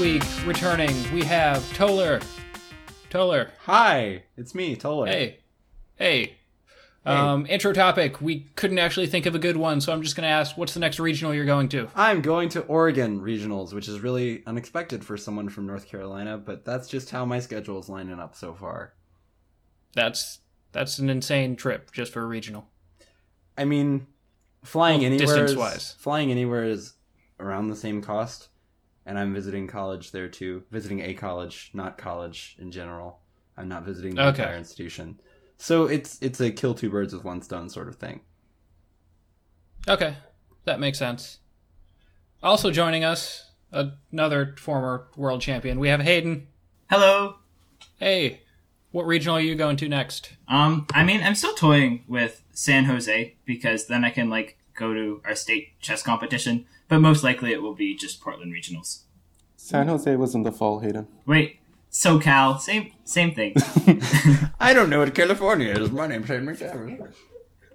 week, returning, we have Toler. Toler, Hi, it's me, Toler. hey. Hey. Um, intro topic, we couldn't actually think of a good one, so I'm just going to ask, what's the next regional you're going to? I'm going to Oregon regionals, which is really unexpected for someone from North Carolina, but that's just how my schedule is lining up so far. That's that's an insane trip just for a regional. I mean, flying Well, anywhere is, distance-wise. flying anywhere is around the same cost, and I'm visiting college there too. Visiting a college, not college in general. I'm not visiting the Okay. entire institution. So it's it's a kill two birds with one stone sort of thing. Okay, that makes sense. Also joining us, another former world champion. We have Hayden. Hello. Hey, what regional are you going to next? Um, I mean, I'm still toying with San Jose because then I can like go to our state chess competition, but most likely it will be just Portland regionals. San Jose was in the fall, Hayden. Wait, SoCal, same same thing. I don't know what California is. My name's Hayden McTavish.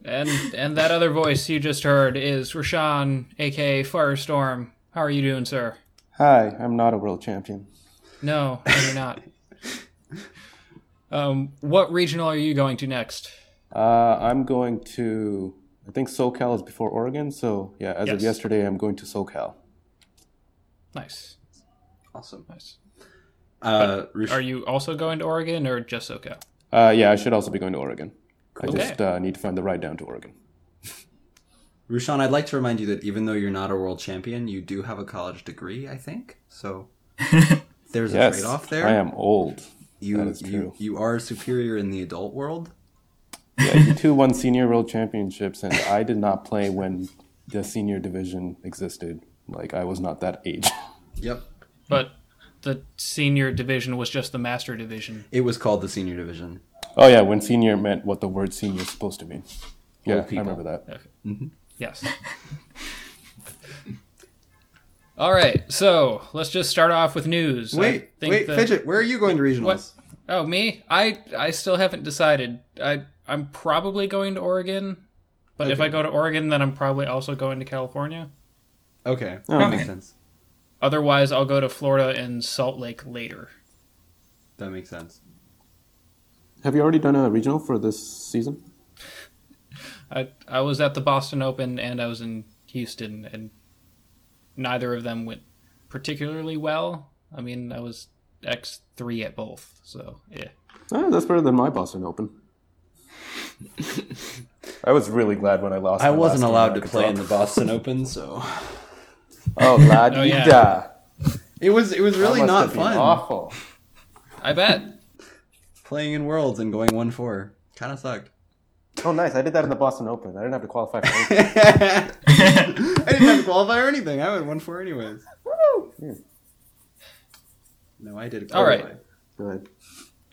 And and that other voice you just heard is Rushan, aka Firestorm. How are you doing, sir? Hi, I'm not a world champion. No, no, you're not. Um, what regional are you going to next? Uh, I'm going to. I think SoCal is before Oregon, so yeah. As Yes. of yesterday, I'm going to SoCal. Nice, Awesome. nice. Uh, Rush- Are you also going to Oregon or just SoCal? Uh, yeah, I should also be going to Oregon. I Okay. just uh, need to find the ride down to Oregon. Rushan, I'd like to remind you that even though you're not a world champion, you do have a college degree, I think. So there's a trade-off there. I am old. you, that is you true. you are superior in the adult world. Yeah, you two won senior world championships, and I did not play when the senior division existed. Like I was not that age. Yep. But the senior division was just the master division. It was called the senior division. Oh yeah, when senior meant what the word senior is supposed to mean. Yeah, I remember that. Mm-hmm. Yes. All right, so let's just start off with news. Wait, think wait, that- Fidget, where are you going to regionals? What? Oh, me? I I still haven't decided. I I'm probably going to Oregon, but if I go to Oregon, then I'm probably also going to California. Okay, Oh, that okay. makes sense. Otherwise, I'll go to Florida and Salt Lake later. That makes sense. Have you already done a regional for this season? I I was at the Boston Open and I was in Houston, and neither of them went particularly well. I mean, I was X three at both, so yeah. Oh, that's better than my Boston Open. I was really glad when I lost. I wasn't last allowed to at play in the Boston Open, so Oh, la Oh, yeah. it was it was really That must not have been fun. Awful. I bet. Playing in Worlds and going one four kind of sucked. Oh, nice. I did that in the Boston Open. I didn't have to qualify for anything. I didn't have to qualify or anything. I went one four anyways. Woo! No, I did. All right. qualify. Good.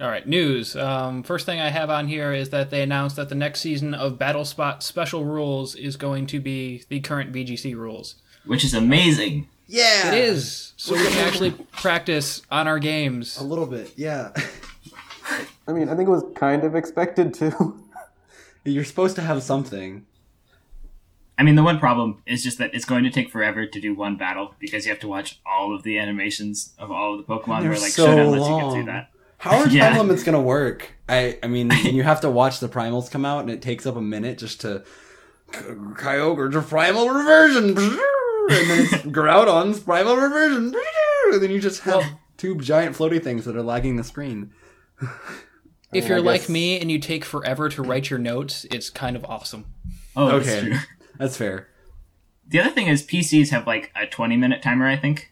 All right, news. Um, first thing I have on here is that they announced that the next season of Battle Spot Special Rules is going to be the current VGC rules. Which is amazing. Yeah, It is, so we can actually practice on our games. a little bit. Yeah, I mean, I think it was kind of expected too. you're supposed to have something. I mean, the one problem is just that it's going to take forever to do one battle because you have to watch all of the animations of all of the Pokemon. They're Where like so Showdown lets you get long. through that. How are Yeah. time limits gonna work? I I mean, you have to watch the primals come out, and it takes up a minute just to Kyogre's primal reversion, and then it's Groudon's primal reversion, and then you just have Well- two giant floaty things that are lagging the screen. If mean, you're I like me and you take forever to write your notes, it's kind of awesome. Oh, Okay. that's true. That's fair. The other thing is PCs have like a 20 minute timer, I think,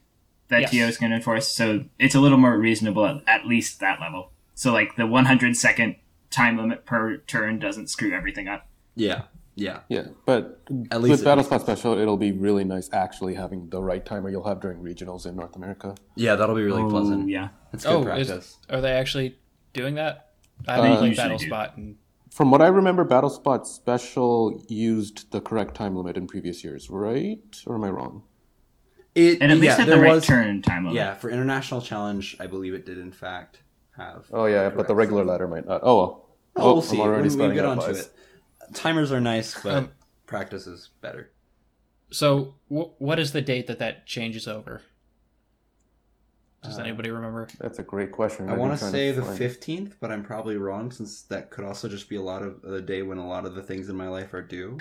that Yes. TO is going to enforce. So it's a little more reasonable at, at least that level. So like the 100 second time limit per turn doesn't screw everything up. Yeah, yeah. Yeah, but At least with it Battle Spot Special, it'll be really nice actually having the right timer you'll have during regionals in North America. Yeah, that'll be really Oh, pleasant. yeah. It's good Oh, practice. is, are they actually doing that? I They haven't played usually Battle do. Spot, and From what I remember, Battle Spot Special used the correct time limit in previous years, right? Or am I wrong? It, And at least yeah, had the right was, turn time limit. Yeah, for international challenge, I believe it did in fact have. Oh yeah, but the regular ladder might not. Oh well. Oh, we'll see already when we get onto lies. it. Timers are nice, but Um, practice is better. So, wh- what is the date that that changes over? Does Uh, anybody remember? That's a great question. I I've want to say the fifteenth, but I'm probably wrong since that could also just be a lot of the day when a lot of the things in my life are due.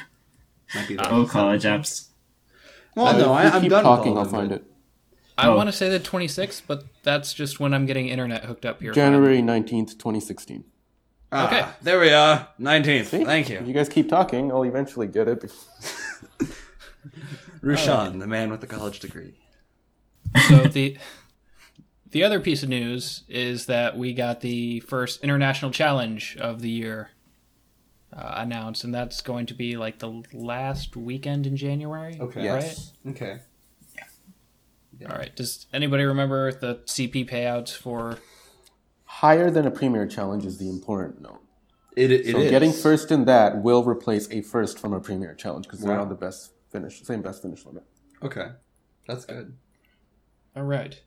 Might be the Oh, college apps. Well, Uh, no, I, I'm keep done talking. with all I'll find but- it. I Oh. want to say the 26th, but that's just when I'm getting internet hooked up here. January nineteenth, twenty sixteen. Ah, Okay. there we are. Nineteenth. See? Thank If you, you guys keep talking, I'll eventually get it. Rushan, the man with the college degree. so the the other piece of news is that we got the first international challenge of the year uh, announced, and that's going to be like the last weekend in January. Okay. Yes. Okay. All right. Does anybody remember the CP payouts for? Higher than a premier challenge is the important note. It, it So is. getting first in that will replace a first from a premier challenge because they're Wow. on the best finish, same best finish limit. Okay, that's good. All right.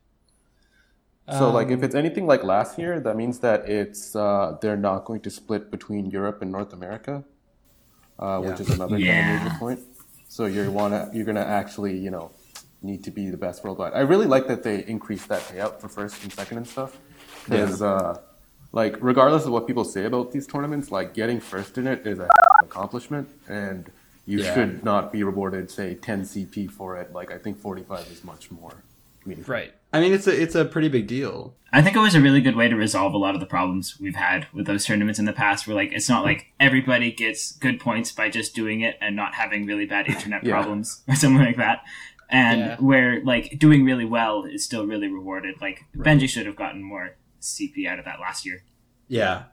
So like Um, if it's anything like last year, that means that it's uh, they're not going to split between Europe and North America, uh, which Yeah. is another kind of major point. So you're wanna you're gonna actually you know need to be the best worldwide. I really like that they increased that payout for first and second and stuff because uh, like regardless of what people say about these tournaments, like getting first in it is a accomplishment and. You Yeah. should not be rewarded, say, 10 CP for it. Like I think 45 is much more meaningful. right. I mean, it's a it's a pretty big deal. I think it was a really good way to resolve a lot of the problems we've had with those tournaments in the past. Where like it's not like everybody gets good points by just doing it and not having really bad internet Yeah. problems or something like that. And Yeah. where like doing really well is still really rewarded. Like Benji should have gotten more CP out of that last year. Yeah.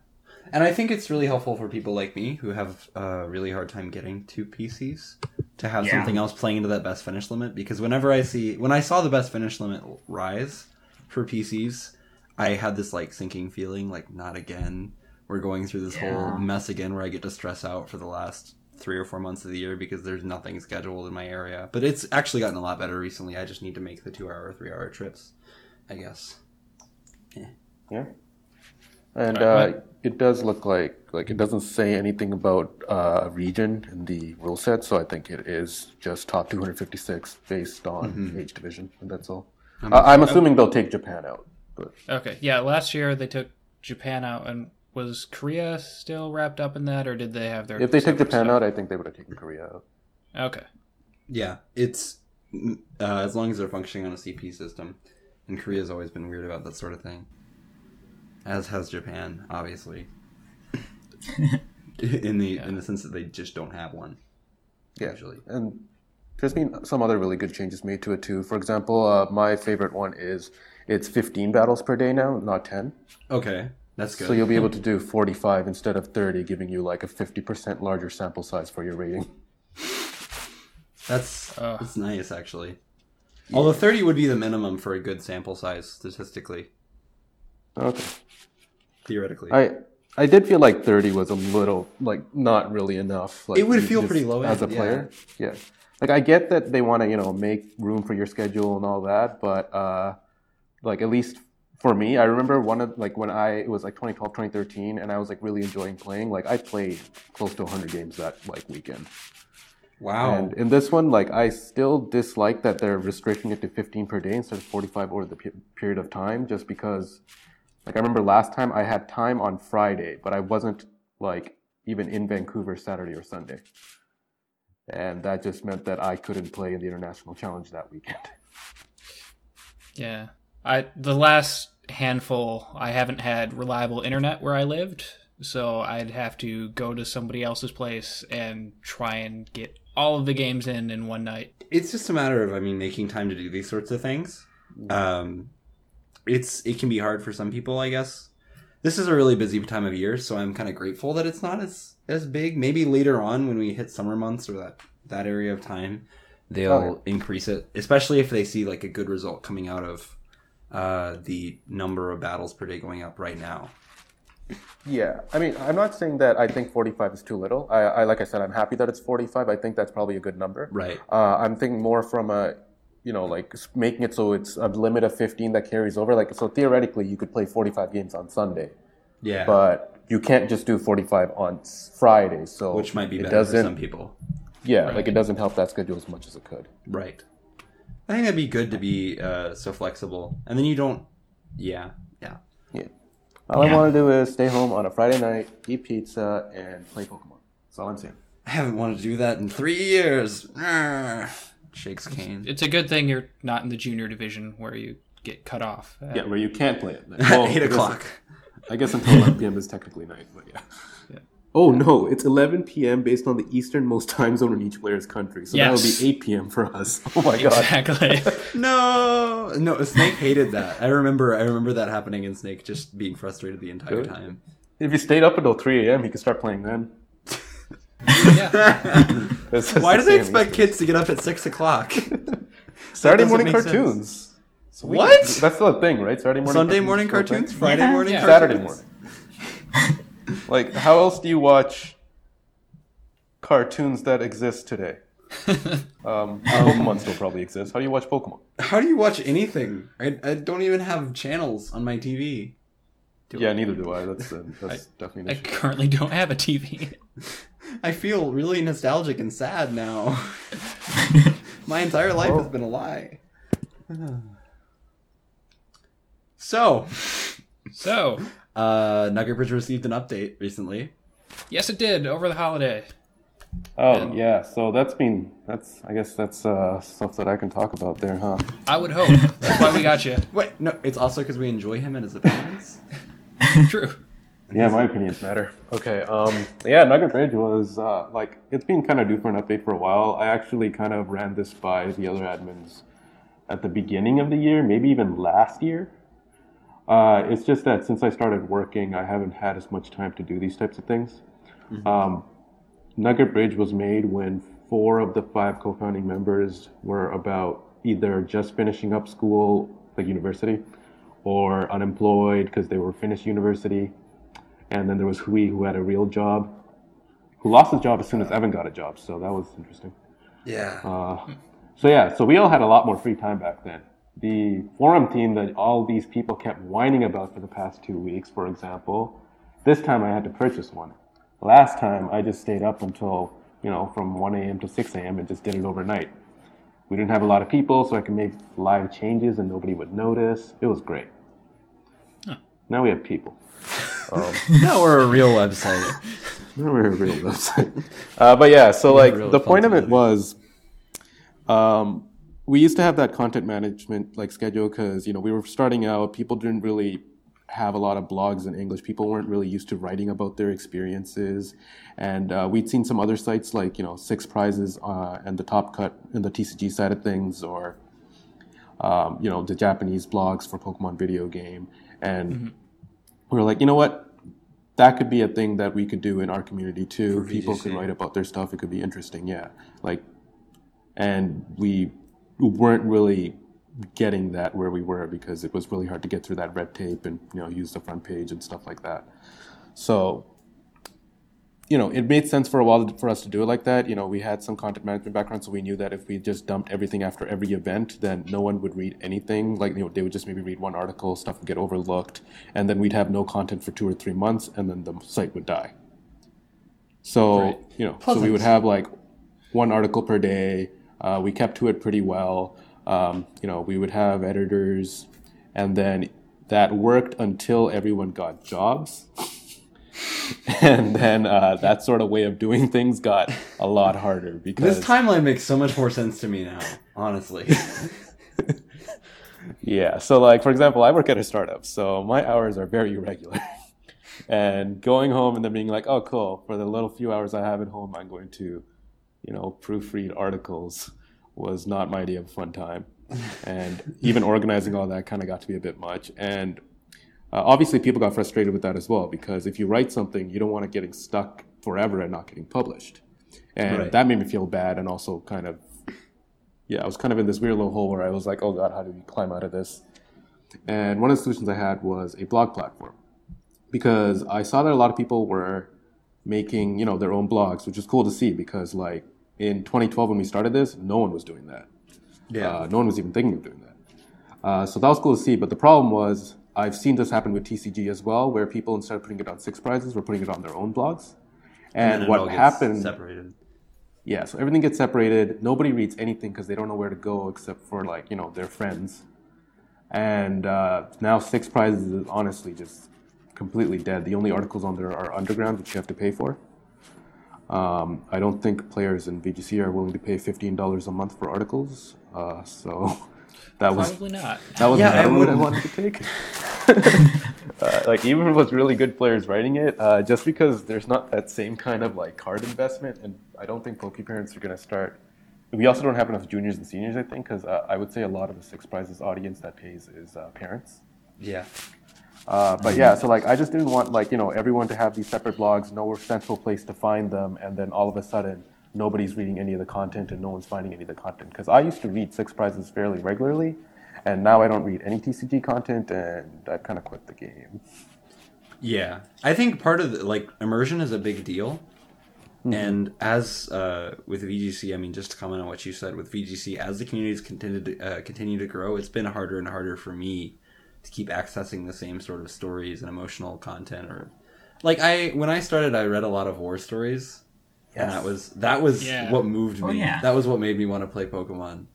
And I think it's really helpful for people like me who have a really hard time getting to PCs to have Yeah. something else playing into that best finish limit because whenever I see when I saw the best finish limit rise for PCs, I had this like sinking feeling like not again. We're going through this Yeah. whole mess again where I get to stress out for the last 3 or 4 months of the year because there's nothing scheduled in my area. But it's actually gotten a lot better recently. I just need to make the 2-hour, 3-hour trips, I guess. Eh. Yeah. And Right, uh, it does look like like it doesn't say anything about uh, a region in the rule set, so I think it is just top 256 based on Mm-hmm. each division, and that's all. Uh, I'm assuming they'll take Japan out, but Okay. Yeah. Last year they took Japan out, and was Korea still wrapped up in that, or did they have their? if they took separate Japan stuff? out, I think they would have taken Korea out. Okay. Yeah, it's uh, as long as they're functioning on a CP system, and Korea's always been weird about that sort of thing. As has Japan, obviously. in the in the sense that they just don't have one. Yeah, Usually. and there's been some other really good changes made to it too. For example, uh, my favorite one is it's 15 battles per day now, not 10. Okay, that's good. So you'll be able to do 45 instead of 30, giving you like a 50% larger sample size for your rating. That's Uh. that's nice actually. Although thirty would be the minimum for a good sample size statistically, Okay. Theoretically. I I did feel like 30 was a little like not really enough. Like It would feel pretty low as a player. Yeah. Like I get that they want to you know make room for your schedule and all that, but uh, like at least for me, I remember one of like when I it was like 2012, 2013, and I was like really enjoying playing. Like I played close to 100 games that like weekend. wow. And in this one, like I still dislike that they're restricting it to 15 per day instead of 45 over the pe- period of time, just because, like I remember last time I had time on Friday, but I wasn't like even in Vancouver Saturday or Sunday, and that just meant that I couldn't play in the international challenge that weekend. Yeah. I the last handful I haven't had reliable internet where I lived, so I'd have to go to somebody else's place and try and get all of the games in in one night. it's just a matter of I mean making time to do these sorts of things. Um, it's it can be hard for some people, I guess. This is a really busy time of year, so I'm kind of grateful that it's not as as big. Maybe later on when we hit summer months or that that area of time, they'll Oh, increase it, especially if they see like a good result coming out of uh, the number of battles per day going up right now. Yeah, I mean, I'm not saying that I think 45 is too little. I, I like I said, I'm happy that it's 45. I think that's probably a good number. Right. Uh, I'm thinking more from a, you know, like making it so it's a limit of 15 that carries over. Like, so theoretically, you could play 45 games on Sunday, Yeah. but you can't just do 45 on Friday. So which might be better for some people. yeah, Right. like it doesn't help that schedule as much as it could. Right. I think that'd be good to be uh, so flexible, and then you don't. Yeah, yeah. Yeah. All Yeah. I want to do is stay home on a Friday night, eat pizza, and play Pokemon. That's all I'm saying. I haven't wanted to do that in three years. Arrgh. Shakes cane. It's a good thing you're not in the junior division where you get cut off. Uh, Yeah, where you can't play it. At Well, eight o'clock. I guess until 11 p.m. is technically night, but yeah. Oh no, it's 11 p.m. based on the easternmost time zone in each player's country. So that would be 8 p.m. for us. Oh my god. Exactly. No, no. Snake hated that. I remember. I remember that happening, and Snake just being frustrated the entire Really? time. If he stayed up until 3 a.m., he could start playing then. Yeah. That's just Why do the they expect Eastern. kids to get up at six o'clock? Saturday morning cartoons? So we- What? That's the thing, right? Saturday morning Sunday cartoons morning is still a thing? cartoons, Friday Yeah. morning Yeah. cartoons, Saturday morning. like, how else do you watch cartoons that exist today? Um, Pokemon still probably exists. How do you watch Pokemon? How do you watch anything? I, I don't even have channels on my TV. Yeah, neither do I. That's, uh, that's definitely I an issue. currently don't have a TV. I feel really nostalgic and sad now. my entire life has been a lie. So, So, uh, Nugget Bridge received an update recently. yes, it did over the holiday. Oh, yeah. So that's been, that's, I guess that's uh, stuff that I can talk about there, huh? I would hope. That's why we got you. Wait, no, it's also because we enjoy him and his opinions. True. Yeah, my opinions matter. Okay. Um. Yeah, Nugget Bridge was uh, like it's been kind of due for an update for a while. I actually kind of ran this by the other admins at the beginning of the year, maybe even last year. Uh, it's just that since I started working, I haven't had as much time to do these types of things. Um, Nugget Bridge was made when four of the five co-founding members were about either just finishing up school, like university, or unemployed because they were finished university. And then there was Hui, who had a real job, who lost his job as soon as Evan got a job. So that was interesting. Yeah. Uh, so yeah, so we all had a lot more free time back then. The forum team that all these people kept whining about for the past two weeks, for example, this time I had to purchase one. Last time I just stayed up until, you know, from 1 a.m. to 6 a.m. and just did it overnight. We didn't have a lot of people, so I could make live changes and nobody would notice. It was great. Now we have people. Um, now we're a real website. Now we're a real website. Uh, but yeah, so like the point of it was, um, we used to have that content management like schedule because you know we were starting out. People didn't really have a lot of blogs in English. People weren't really used to writing about their experiences, and uh, we'd seen some other sites like you know Six Prizes uh, and the Top Cut in the TCG side of things, or um, you know the Japanese blogs for Pokemon video game, and we were like, you know what, that could be a thing that we could do in our community too. People could write about their stuff. It could be interesting, yeah. Like, and we weren't really getting that where we were because it was really hard to get through that red tape and you know use the front page and stuff like that. So, you know, it made sense for a while for us to do it like that. You know, we had some content management background, so we knew that if we just dumped everything after every event, then no one would read anything. Like, you know, they would just maybe read one article, stuff would get overlooked, and then we'd have no content for two or three months, and then the site would die. So, Right. you know, so we would have like one article per day. Uh, we kept to it pretty well. Um, you know, we would have editors, and then that worked until everyone got jobs. and then uh, that sort of way of doing things got a lot harder because This timeline makes so much more sense to me now, honestly. Yeah. So, like for example, I work at a startup, so my hours are very irregular. and going home and then being like, "Oh, cool! For the little few hours I have at home, I'm going to, you know, proofread articles," was not my idea of a fun time. And even organizing all that kind of got to be a bit much. And uh, obviously, people got frustrated with that as well because if you write something, you don't want it getting stuck forever and not getting published. And Right. that made me feel bad and also kind of yeah, I was kind of in this weird little hole where I was like, oh God, how do we climb out of this? And one of the solutions I had was a blog platform because I saw that a lot of people were making, you know, their own blogs, which is cool to see because like in 2012 when we started this, no one was doing that. Yeah. Uh, no one was even thinking of doing that. Uh, so that was cool to see. But the problem was I've seen this happen with TCG as well, where people instead of putting it on six prizes, were putting it on their own blogs. And, all what happened? Separated. Yeah, so everything gets separated. Nobody reads anything because they don't know where to go except for like you know their friends. And uh, now Six Prizes is honestly just completely dead. The only articles on there are underground, which you have to pay for. Um, I don't think players in VGC are willing to pay fifteen dollars a month for articles. Uh, so that was Probably not. that was Yeah, not I the route I wouldn't- wanted to take. uh, like even with really good players writing it, uh, just because there's not that same kind of like card investment, and I don't think Poke parents are going to start. We also don't have enough juniors and seniors, I think, because uh, I would say a lot of the Six Prizes audience that pays is uh, parents. Yeah. Uh, but yeah, so like I just didn't want like you know everyone to have these separate blogs, no central place to find them, and then all of a sudden nobody's reading any of the content and no one's finding any of the content. Because I used to read Six Prizes fairly regularly, and now I don't read any TCG content, and I've kind of quit the game. Yeah, I think part of the, like immersion is a big deal, and as uh, with VGC, I mean, just to comment on what you said with VGC, as the communities continue to uh, continue to grow, it's been harder and harder for me to keep accessing the same sort of stories and emotional content. Or like I when I started, I read a lot of war stories, and that was that was Yeah. what moved oh, me. Oh, yeah. That was what made me want to play Pokemon.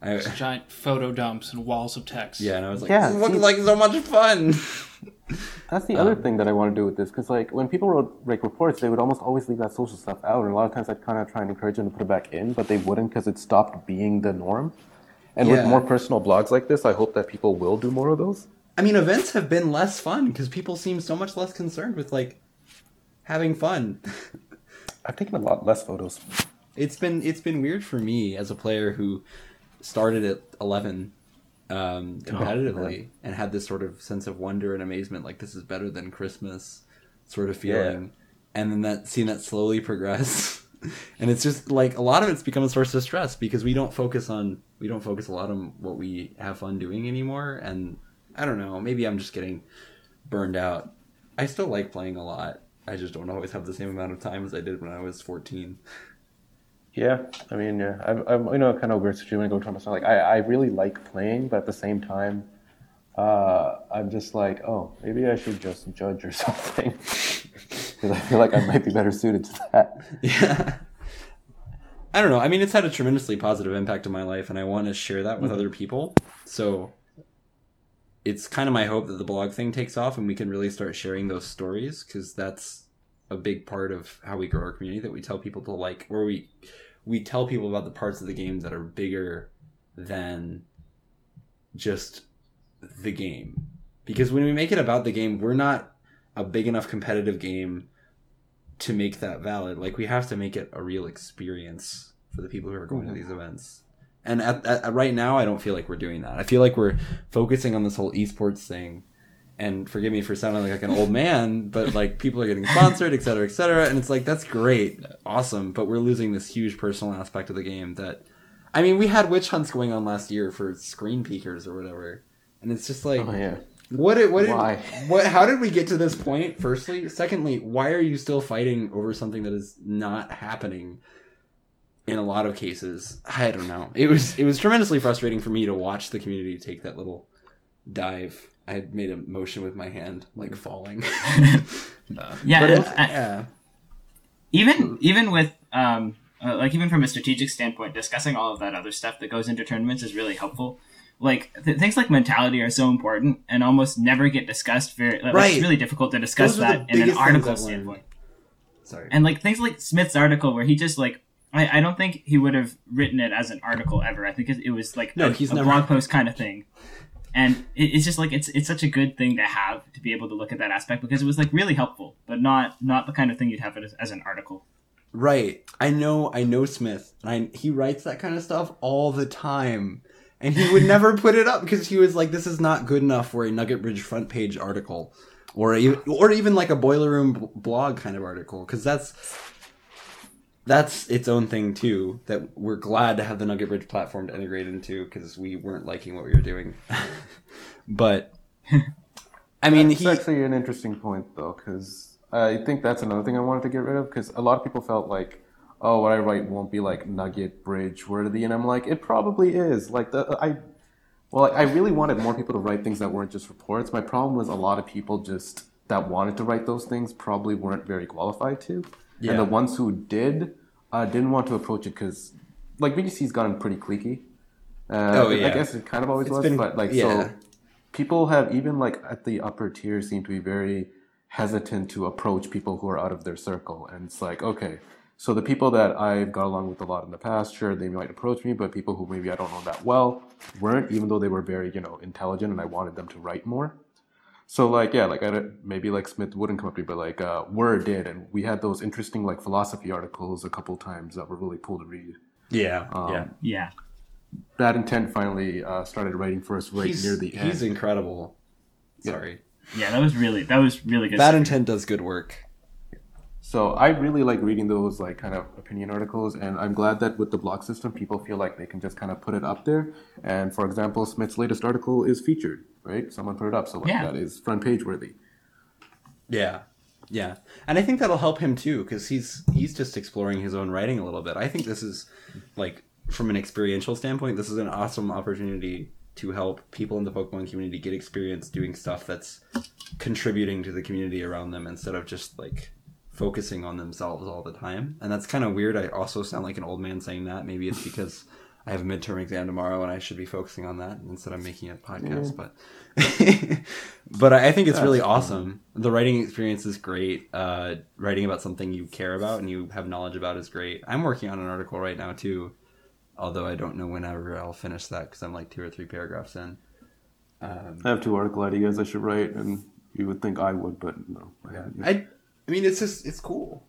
I, Giant photo dumps and walls of text. yeah, and I was like, Yeah, this looks like so much fun. That's the other um, thing that I want to do with this, because like when people wrote like reports, they would almost always leave that social stuff out, and a lot of times I'd kind of try and encourage them to put it back in, but they wouldn't because it stopped being the norm. And with more personal blogs like this, I hope that people will do more of those. I mean, events have been less fun because people seem so much less concerned with like having fun. I've taken a lot less photos. It's been it's been weird for me as a player who started at eleven um, competitively and had this sort of sense of wonder and amazement, like this is better than Christmas, sort of feeling, and then that seeing that slowly progress. And it's just like a lot of it's become a source of stress because we don't focus on we don't focus a lot on what we have fun doing anymore. And I don't know, maybe I'm just getting burned out. I still like playing a lot. I just don't always have the same amount of time as I did when I was 14. Yeah, I mean, yeah, I'm, I'm in a kind of weird situation when I go to myself. Like, I, I really like playing, but at the same time, uh, I'm just like, oh, maybe I should just judge or something. Because I feel like I might be better suited to that. Yeah. I don't know. I mean, it's had a tremendously positive impact on my life, and I want to share that with other people. So it's kind of my hope that the blog thing takes off and we can really start sharing those stories because that's a big part of how we grow our community that we tell people to like, where we we tell people about the parts of the game that are bigger than just the game. Because when we make it about the game, we're not a big enough competitive game to make that valid. Like we have to make it a real experience for the people who are going to mm-hmm. these events. And at, at, right now, I don't feel like we're doing that. I feel like we're focusing on this whole esports thing. And forgive me for sounding like an old man, but like people are getting sponsored, et cetera, et cetera. And it's like, that's great, awesome. But we're losing this huge personal aspect of the game that, I mean, we had witch hunts going on last year for screen peekers or whatever. And it's just like, Oh, yeah. what did, what did, Why? what how did we get to this point firstly secondly why are you still fighting over something that is not happening in a lot of cases i don't know. It was it was tremendously frustrating for me to watch the community take that little dive. I had made a motion with my hand like falling. Yeah, but it, I- yeah. even even with um uh, like even from a strategic standpoint discussing all of that other stuff that goes into tournaments is really helpful. Like th- things like mentality are so important and almost never get discussed very like, Right. it's really difficult to discuss Those that in an article standpoint. Sorry. And like things like smith's article where he just like I, I don't think he would have written it as an article ever. I think it, it was like No, a, he's a never- blog post kind of thing, and it, it's just like it's it's such a good thing to have to be able to look at that aspect because it was like really helpful, but not not the kind of thing you'd have it as, as an article. Right. I know I know Smith. And I he writes that kind of stuff all the time. And he would never put it up because he was like this is not good enough for a Nugget Bridge front page article or even, or even like a boiler room blog kind of article cuz that's that's its own thing too that we're glad to have the Nugget Bridge platform to integrate into cuz we weren't liking what we were doing. but I mean, It's he actually an interesting point, though, because I think that's another thing I wanted to get rid of. Because a lot of people felt like, "Oh, what I write won't be like Nugget Bridge worthy," and I'm like, it probably is. Like the I, well, I really wanted more people to write things that weren't just reports. My problem was a lot of people just that wanted to write those things probably weren't very qualified to, Yeah. and the ones who did I didn't want to approach it because, like, VGC's gotten pretty cliquey. Uh, Oh, I guess it kind of always It's was, been- but like, yeah. so people have even like at the upper tier seem to be very hesitant to approach people who are out of their circle, and it's like, okay, so the people that I've got along with a lot in the past, sure, they might approach me, but people who maybe I don't know that well weren't, even though they were very, you know, intelligent, and I wanted them to write more. So like yeah, like I don't, maybe like Smith wouldn't come up to me, but like uh, Word did, and we had those interesting like philosophy articles a couple times that were really cool to read. Yeah, Um, yeah. Yeah. Bad Intent finally uh, started writing for us right he's, near the end. he's incredible. Sorry, Yeah, that was really that was really good. Bad Intent does good work. So I really like reading those like kind of opinion articles, and I'm glad that with the blog system, people feel like they can just kind of put it up there. And for example, Smith's latest article is featured, right? Someone put it up, so like, Yeah. that is front page worthy. Yeah, yeah, and I think that'll help him too because he's he's just exploring his own writing a little bit. I think this is like from an experiential standpoint, this is an awesome opportunity to help people in the Pokemon community get experience doing stuff that's contributing to the community around them instead of just like focusing on themselves all the time. And that's kind of weird. I also sound like an old man saying that. Maybe it's because I have a midterm exam tomorrow and I should be focusing on that instead of making a podcast. But but I think it's really awesome. The writing experience is great. Uh, writing about something you care about and you have knowledge about is great. I'm working on an article right now too, although I don't know whenever I'll finish that because I'm like two or three paragraphs in. Um, I have two article ideas I should write, and you would think I would, but no. I haven't. I, I mean, it's just it's cool.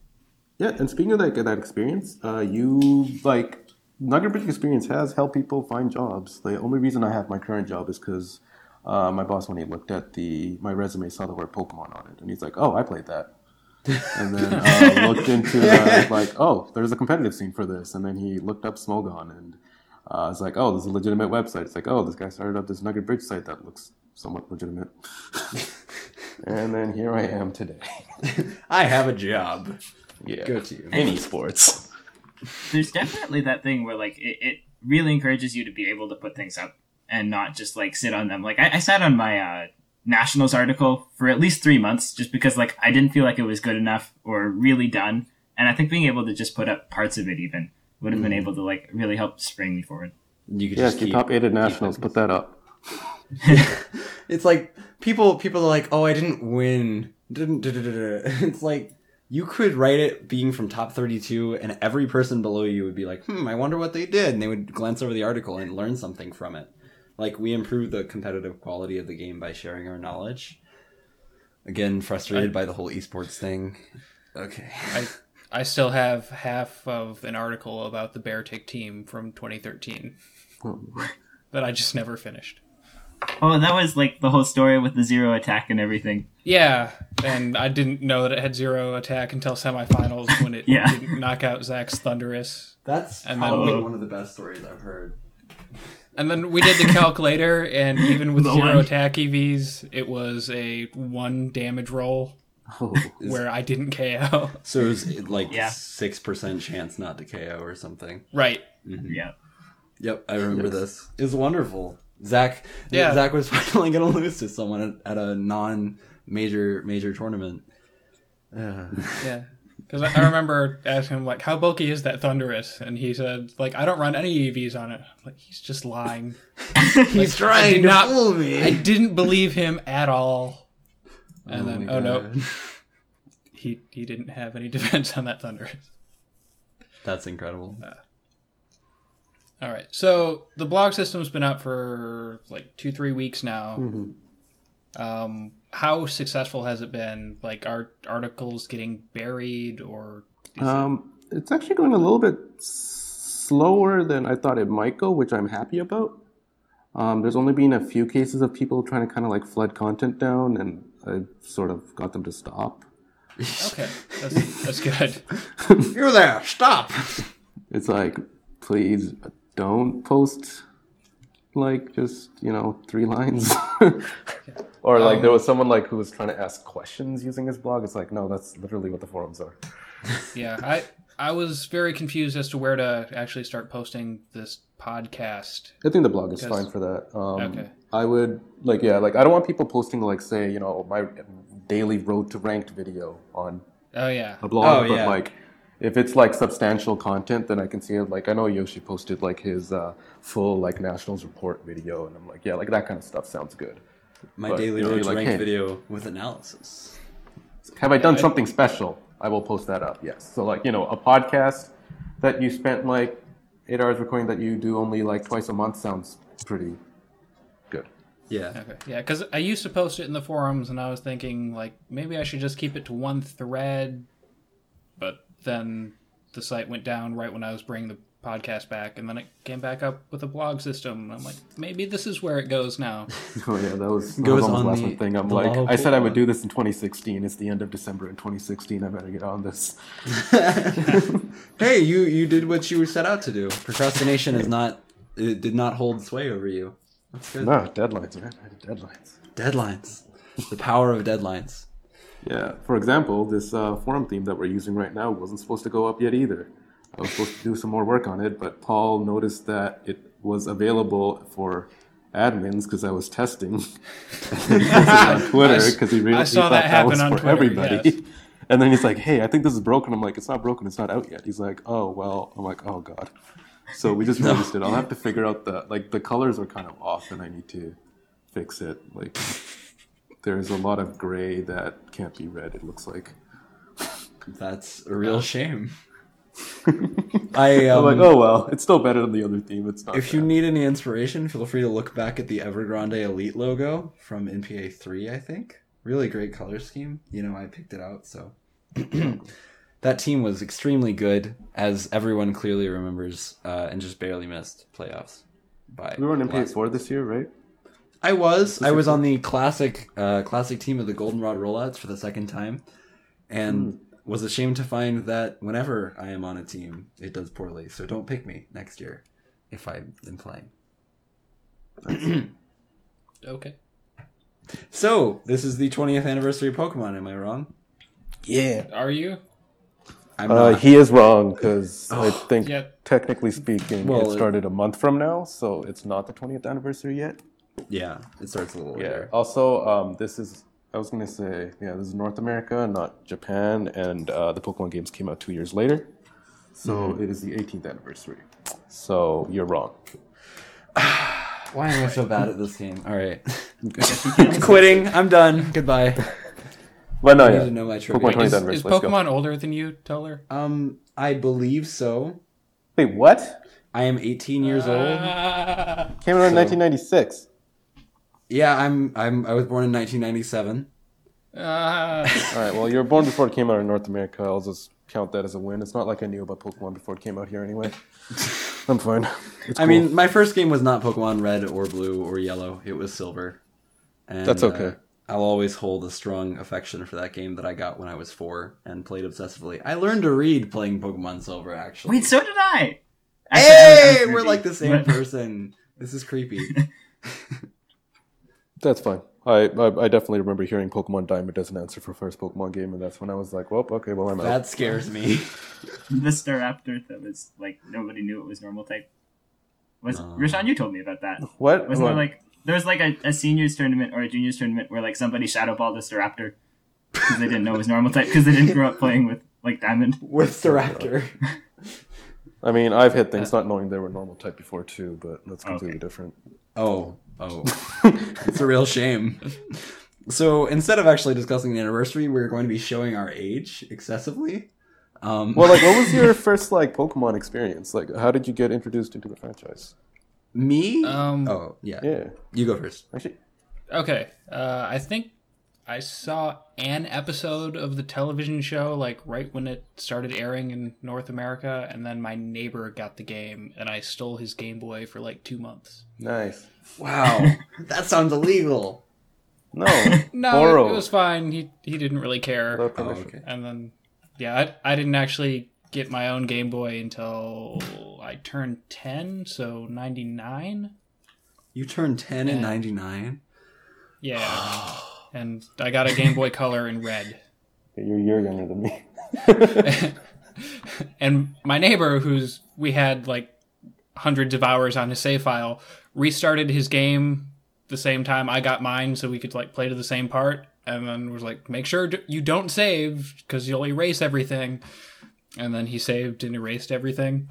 Yeah, and speaking of that, that experience, uh, you like Nugget Bridge experience has helped people find jobs. The only reason I have my current job is because uh, my boss, when he looked at the my resume, saw the word Pokemon on it, and he's like, "Oh, I played that." and then uh, looked into the, like, "Oh, there's a competitive scene for this," and then he looked up Smogon, and uh, it's like, "Oh, this is a legitimate website." It's like, "Oh, this guy started up this Nugget Bridge site that looks somewhat legitimate." and then here I am today. I have a job. Yeah, Go to you. in esports. There's definitely that thing where like it, it really encourages you to be able to put things up and not just like sit on them. Like I, I sat on my uh, nationals article for at least three months just because like I didn't feel like it was good enough or really done. And I think being able to just put up parts of it even would have been able to like really help spring me forward. You could Yes, just your keep, top eight at nationals. Put that up. It's like people people are like, "Oh, I didn't win." Didn't It's like you could write it being from top 32 and every person below you would be like, "Hmm, I wonder what they did." And they would glance over the article and learn something from it. Like we improved the competitive quality of the game by sharing our knowledge. Again, frustrated by the whole esports thing. Okay. I I still have half of an article about the Beartic team from 2013 that I just never finished. Oh, that was like the whole story with the zero attack and everything. Yeah, and I didn't know that it had zero attack until semifinals when it Yeah. didn't knock out Zach's Thundurus. That's And then probably we- one of the best stories I've heard. And then we did the calculator, and even with The zero one. attack EVs, it was a one damage roll Oh, where I didn't KO. So it was like Yeah. 6% chance not to KO or something. right. Yeah. Yep, I remember this. It was wonderful. Zach, Yeah. Zach was finally gonna lose to someone at, at a non-major major tournament. Uh, Yeah. Because I I remember asking him, like, how bulky is that Thundurus? And he said, like, I don't run any EVs on it. I'm like, he's just lying. he's I trying to not- fool me. I didn't believe him at all. And then, my oh no, he he didn't have any defense on that Thundurus. That's incredible. All right. So the blog system's been up for like two, three weeks now. Um, how successful has it been? Like, are articles getting buried or? is it- Um, it's actually going a little bit slower than I thought it might go, which I'm happy about. Um, there's only been a few cases of people trying to kind of like flood content down, and I sort of got them to stop. okay, that's that's good. You're there. Stop. It's like, please don't post like just you know three lines. or like there was someone like who was trying to ask questions using his blog. It's like, no, that's literally what the forums are. Yeah, I I was very confused as to where to actually start posting this podcast. I think the blog is fine for that. Um, Okay. I would like, yeah, like I don't want people posting like, say, you know, my daily road to ranked video on Oh yeah, a blog, Oh, but yeah. like, if it's like substantial content, then I can see it. Like I know Yoshi posted like his uh, full like Nationals report video, and I'm like, yeah, like that kind of stuff sounds good. My But daily you're road like, rank hey. video with analysis. Have I done something special? I will post that up. Yes. So like you know, a podcast that you spent like eight hours recording that you do only like twice a month sounds pretty good. Yeah. Okay. Yeah, because I used to post it in the forums, and I was thinking like maybe I should just keep it to one thread, but then the site went down right when I was bringing the podcast back, and then it came back up with a blog system. I'm like, maybe this is where it goes now. Oh yeah, that was, that Goes was almost on last the- one thing. I'm like, I said I would do this in 2016. It's the end of December in 2016. I better get on this. Hey, you you did what you set out to do. Procrastination is not it did not hold sway over you. That's good. No deadlines, man. Deadlines. Deadlines. The power of deadlines. Yeah. For example, this uh, forum theme that we're using right now wasn't supposed to go up yet either. I was supposed to do some more work on it, but Paul noticed that it was available for admins because I was testing on Twitter because he really I saw he thought that happen was for Twitter, everybody. yes. And then he's like, "Hey, I think this is broken." I'm like, "It's not broken. It's not out yet." He's like, "Oh well." I'm like, "Oh god." So we just released it. I'll have to figure out the like the colors are kind of off, and I need to fix it. Like there's a lot of gray that can't be read. It looks like. That's a real shame. I I'm um, like, oh well, it's still better than the other theme. It's not. if you need any inspiration, feel free to look back at the Evergrande Elite logo from NPA three, I think. Really great color scheme. You know, I picked it out, so that team was extremely good, as everyone clearly remembers, uh, and just barely missed playoffs. By we were in last- MPA4 this year, right? I was. I was on the classic uh, classic team of the Goldenrod rollouts for the second time, and was ashamed to find that whenever I am on a team, it does poorly. So don't pick me next year if I am playing. Okay. So this is the 20th anniversary of Pokemon. Am I wrong? Yeah. Are you? I'm Uh, not. he is wrong because I think, Yeah. technically speaking, Well, it it- started a month from now, so it's not the 20th anniversary yet. Yeah, it starts a little later. Also, um, this is. I was gonna say, yeah, this is North America, not Japan, and uh, the Pokemon games came out two years later, so it is the 18th anniversary. So you're wrong. Why am I so bad at this game? All right, quitting. I'm done. Goodbye. But no, I need yeah, to know my trivia. Pokemon Is, is. Pokemon older than you, Teller? Um, I believe so. Wait, what? I am 18 years old. Ah. Came out in 1996. Yeah, I'm. I'm. I was born in 1997. Ah. All right. Well, you were born before it came out in North America. I'll just count that as a win. It's not like I knew about Pokemon before it came out here anyway. I'm fine. It's I cool. mean, my first game was not Pokemon Red or Blue or Yellow. It was Silver. And, That's okay. uh, I'll always hold a strong affection for that game that I got when I was four and played obsessively. I learned to read playing Pokemon Silver, actually. Wait, so did I. Actually, I was- I hey, was we're like the same person. This is creepy. that's fine. I, I I definitely remember hearing Pokemon Diamond as an answer for first Pokemon game, and that's when I was like, well, okay, well, I'm out. that scares me. the Staraptor that was like nobody knew it was normal type. Was No. Rushan? You told me about that. what? Wasn't What? there like there was like a, a seniors tournament or a juniors tournament where like somebody shadowballed a Staraptor because they didn't know it was normal type because they didn't grow up playing with like Diamond. With Staraptor. I mean, I've hit things uh. not knowing they were normal type before too, but that's completely Okay. different. Oh, oh. it's a real shame. So instead of actually discussing the anniversary, we're going to be showing our age excessively. Um, Well, like, what was your first like Pokemon experience? Like, how did you get introduced into the franchise? me? Um, oh, yeah. Yeah, You go first. actually, Okay. Uh, I think I saw an episode of the television show like right when it started airing in North America, and then my neighbor got the game, and I stole his Game Boy for like two months. nice. Wow, that sounds illegal. No, No, borrow. it, it was fine. He he didn't really care. Without Oh, okay. And then, yeah, I, I didn't actually get my own Game Boy until I turned 10, so 99? You turned 10 in 99? Yeah. and I got a Game Boy Color in red. You're a year younger than me. and my neighbor, who's we had like hundreds of hours on his save file, restarted his game the same time I got mine, so we could like play to the same part. And then was like, make sure d- you don't save because you'll erase everything. and then he saved and erased everything.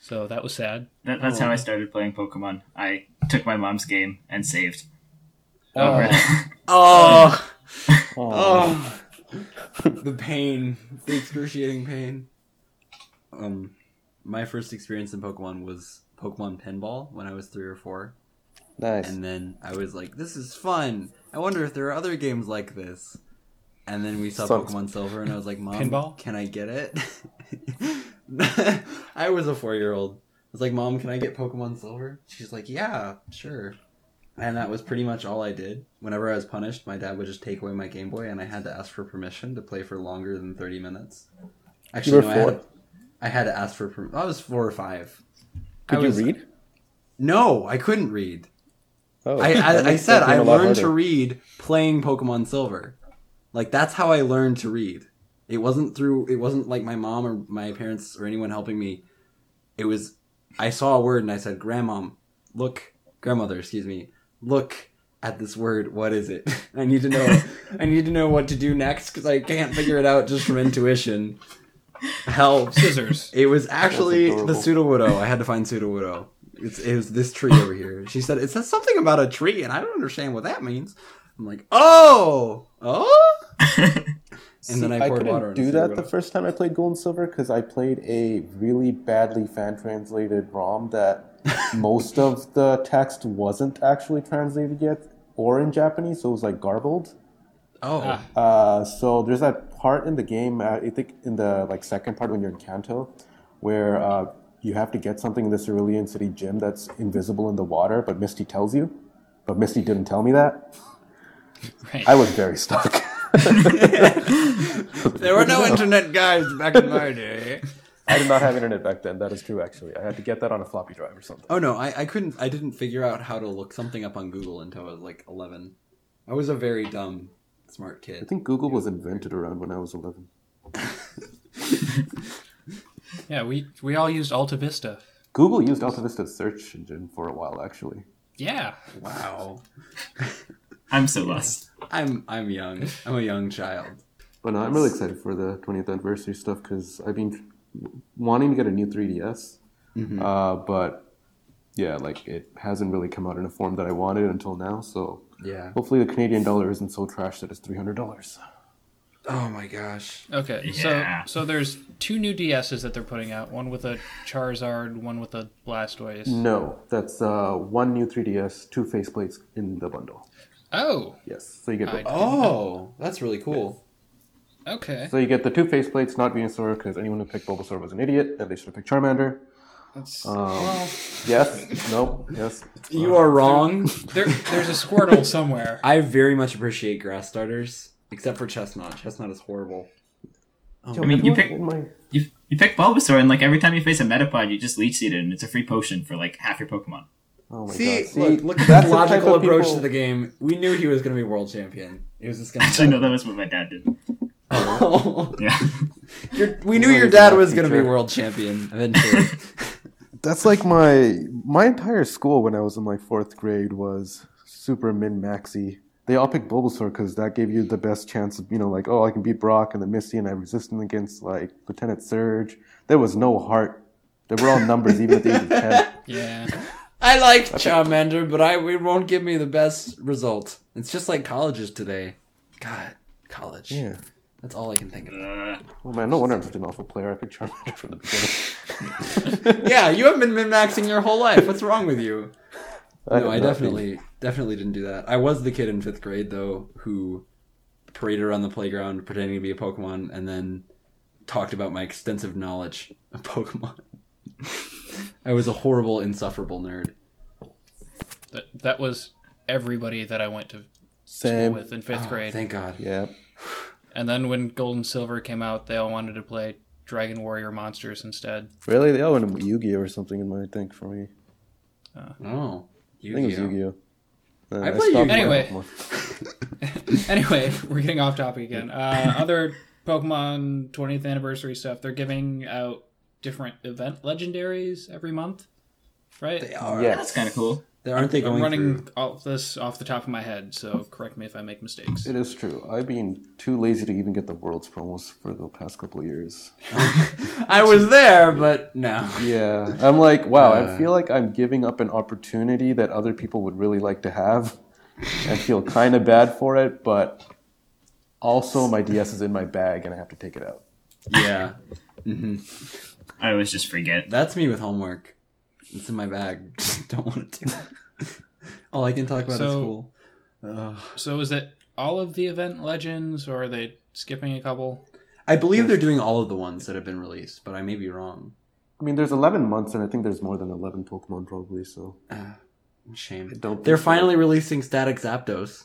So that was sad. That, that's how I um, started playing Pokemon. I took my mom's game and saved. Oh, Oh, Oh, oh, the pain, the excruciating pain. Um, my first experience in Pokemon was Pokemon Pinball when I was three or four, nice. and then I was like, "This is fun. I wonder if there are other games like this." And then we saw Sucks. Pokemon Silver, and I was like, "Mom, Pinball? can I get it?" I was a four-year-old. I was like, "Mom, can I get Pokemon Silver?" She's like, "Yeah, sure." And that was pretty much all I did. Whenever I was punished, my dad would just take away my Game Boy, and I had to ask for permission to play for longer than thirty minutes. Actually, no, I had, four? I had to ask for. permission. I was four or five. Could I you was- read? No, I couldn't read. Oh, I, I, I said I learned to read playing Pokemon Silver. Like that's how I learned to read. It wasn't through. It wasn't like my mom or my parents or anyone helping me. It was. I saw a word and I said, "Grandmom, look, grandmother, excuse me, look at this word. What is it? I need to know. I need to know what to do next because I can't figure it out just from intuition. Help." scissors. It was actually That's the Sudowoodo. I had to find Sudowoodo. It's, it was this tree over here. She said it says something about a tree, and I don't understand what that means. I'm like, oh, oh. And then I poured couldn't water do that the first time I played Gold and Silver because I played a really badly fan translated ROM that most of the text wasn't actually translated yet or in Japanese, so it was like garbled. Oh, Ah. Uh, so there's that part in the game, uh, I think in the like second part when you're in Kanto, where uh, you have to get something in the Cerulean City gym that's invisible in the water, but Misty tells you. But Misty didn't tell me that. Right. I was very stuck. there were no internet guys back in my day. I did not have internet back then. That is true, actually. I had to get that on a floppy drive or something. Oh no, I, I couldn't. I didn't figure out how to look something up on Google until I was like 11. I was a very dumb, smart kid. I think Google was invented around when I was 11. Yeah, we we all used Alta Vista. Google used Alta Vista's search engine for a while, actually. Yeah. Wow, I'm so lost. I'm I'm young. I'm a young child. But no, I'm really excited for the 20th anniversary stuff because I've been wanting to get a new 3DS. Uh, but yeah, like it hasn't really come out in a form that I wanted until now. So Yeah. hopefully the Canadian dollar isn't so trash that it's $300. Oh my gosh. Okay. Yeah. So so there's two new DSs that they're putting out. One with a Charizard, one with a Blastoise. No, that's uh, one new 3DS, two faceplates in the bundle. Oh. Yes, so you get I- the, Oh, that's really cool. Okay. so you get the two faceplates, not Venusaur, because anyone who picked Bulbasaur was an idiot, and they should have picked Charmander. That's, Um, well, Yes, no, yes. You are wrong. there, there's a Squirtle somewhere. I very much appreciate grass starters, except for Chesnaught. Chesnaught is horrible. I mean, you pick- my, You you pick Bulbasaur, and like every time you face a Metapod, you just leech seed it, and it's a free potion for like half your Pokemon. Oh my See, god! See, look, look at that the logical approach people- to the game. We knew he was going to be world champion. He was just going Actually, no, that was what my dad did. to. Yeah. we knew Really your dad was going to be world champion eventually. That's like my my entire school when I was in like fourth grade was super min maxy. They all picked Bulbasaur because that gave you the best chance of you know like oh I can beat Brock and the Misty and I'm resistant against like Lieutenant Surge. There was no heart. They were all numbers even at the age of ten. Yeah. I liked Charmander, but I it won't give me the best result. It's just like colleges today. God, college. Yeah. That's all I can think of. Oh man, no wonder I'm such an awful player. I picked Charmander from the beginning. yeah, you have been min maxing your whole life. What's wrong with you? I no, have I not definitely definitely didn't do that. I was the kid in fifth grade though who paraded around the playground pretending to be a Pokemon and then talked about my extensive knowledge of Pokemon. I was a horrible, insufferable nerd. That, that was everybody that I went to school with in fifth Oh, grade. Thank God. Yeah. And then when Gold and Silver came out, they all wanted to play Dragon Warrior Monsters instead. Really? They all went to Yu-Gi-Oh or something in my think for me. Oh, I think it was Yu-Gi-Oh. Yu-Gi-Oh. Uh, I play Yu-Gi-Oh. Anyway. anyway, we're getting off topic again. Uh, other Pokemon 20th anniversary stuff. They're giving out different event legendaries every month, right? They are. Yes. that's kind of cool. They aren't they I'm running through? all this off the top of my head, so correct me if I make mistakes. It is true. I've been too lazy to even get the world's promos for the past couple of years. I was there, but no. Yeah, I'm like, wow. Uh. I feel like I'm giving up an opportunity that other people would really like to have. I feel kind of bad for it, but also my DS is in my bag and I have to take it out. Yeah, I always just forget. that's me with homework. It's in my bag. Don't want to do it. All I can talk about is So- school. Ugh. So is it all of the event legends, or are they skipping a couple? I believe they're doing all of the ones that have been released, but I may be wrong. I mean, there's 11 months, and I think there's more than 11 Pokemon probably. So Shame. I don't. They're think so. finally releasing Static Zapdos.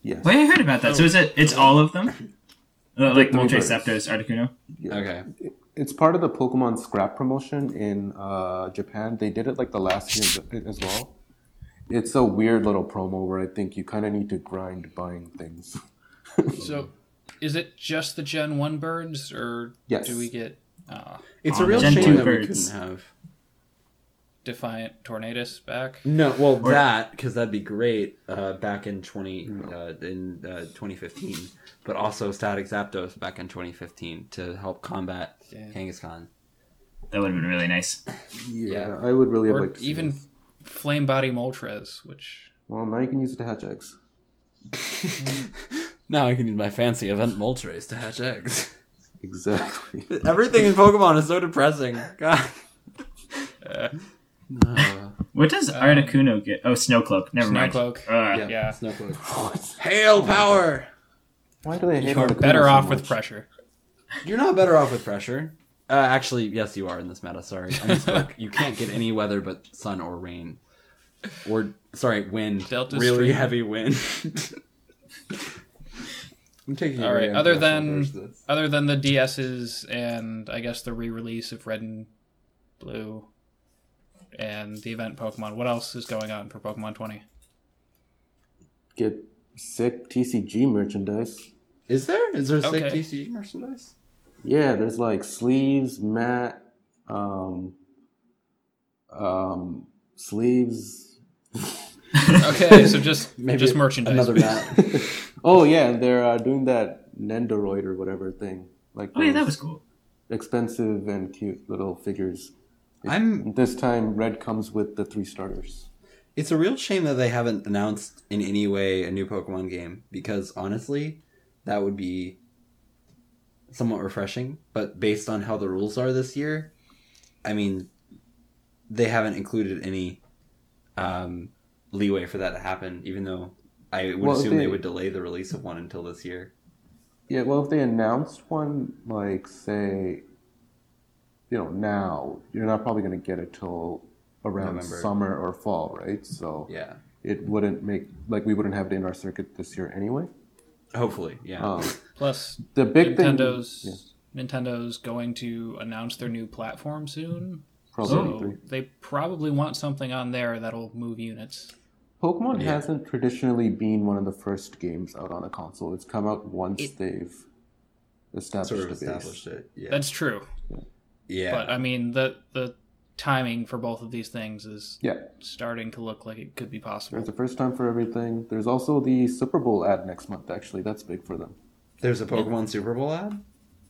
Yes. Wait, I heard about that. So is it? It's all of them? Uh, like The Moltres. Zapdos, Articuno. Yeah. Okay. It's part of the Pokemon scrap promotion in uh, Japan. They did it like the last year as well. It's a weird little promo where I think you kind of need to grind buying things. So, is it just the Gen One birds, or Yes. do we get uh, It's a real Gen shame two that we birds. couldn't have. Defiant Tornadus back? No, well, Or- that because that'd be great uh, back in twenty uh, in uh, twenty fifteen, but also Static Zapdos back in twenty fifteen to help combat Yeah. Kangaskhan. That would have been really nice. Yeah, I would really have Or liked to even it. Flame Body Moltres, which Well, now you can use it to hatch eggs. Now I can use my fancy event Moltres to hatch eggs. Exactly. Everything in Pokemon is so depressing. God. uh, What does Articuno get? Oh, Snowcloak. Never mind. Snowcloak. Uh, Yeah. Snowflake. Hail power! Why do they hate you're Articuno better so off with pressure. You're not better off with pressure. Uh, actually, yes, you are in this meta. Sorry, I you can't get any weather but sun or rain, or sorry, wind. Delta really Stream. heavy wind. I'm taking. All right. Other than approach to this. other than the DSs and I guess the re-release of Red and Blue and the event Pokemon, what else is going on for Pokemon 20? Get sick TCG merchandise. is there is there sick Okay. TCG merchandise? Yeah, there's like sleeves, mat, um, um, sleeves. Okay, so just Maybe just merchandise. Another map. Oh yeah, they're uh, doing that Nendoroid or whatever thing. Like Oh yeah, that was cool. expensive and cute little figures. I'm. This time, red comes with the three starters. It's a real shame that they haven't announced in any way a new Pokemon game because honestly, that would be somewhat refreshing. But based on how the rules are this year, I mean, they haven't included any um, leeway for that to happen. Even though I would Well, assume they they- would delay the release of one until this year. Yeah, well, if they announced one, like say, you know, now you're not probably going to get it till around November. summer or fall, right? So Yeah, it wouldn't make like we wouldn't have it in our circuit this year anyway. hopefully. Yeah. Um, Plus, the big Nintendo's thing, Nintendo's Nintendo's going to announce their new platform soon. probably So three. they probably want something on there that'll move units. Pokemon Yeah. hasn't traditionally been one of the first games out on a console. It's come out once It- they've established sort of a base. established it. Yeah. That's true. yeah. But I mean the the timing for both of these things is Yeah, starting to look like it could be possible. it's the first time for everything. There's also the Super Bowl ad next month. Actually, that's big for them. There's a Pokemon Super Bowl ad.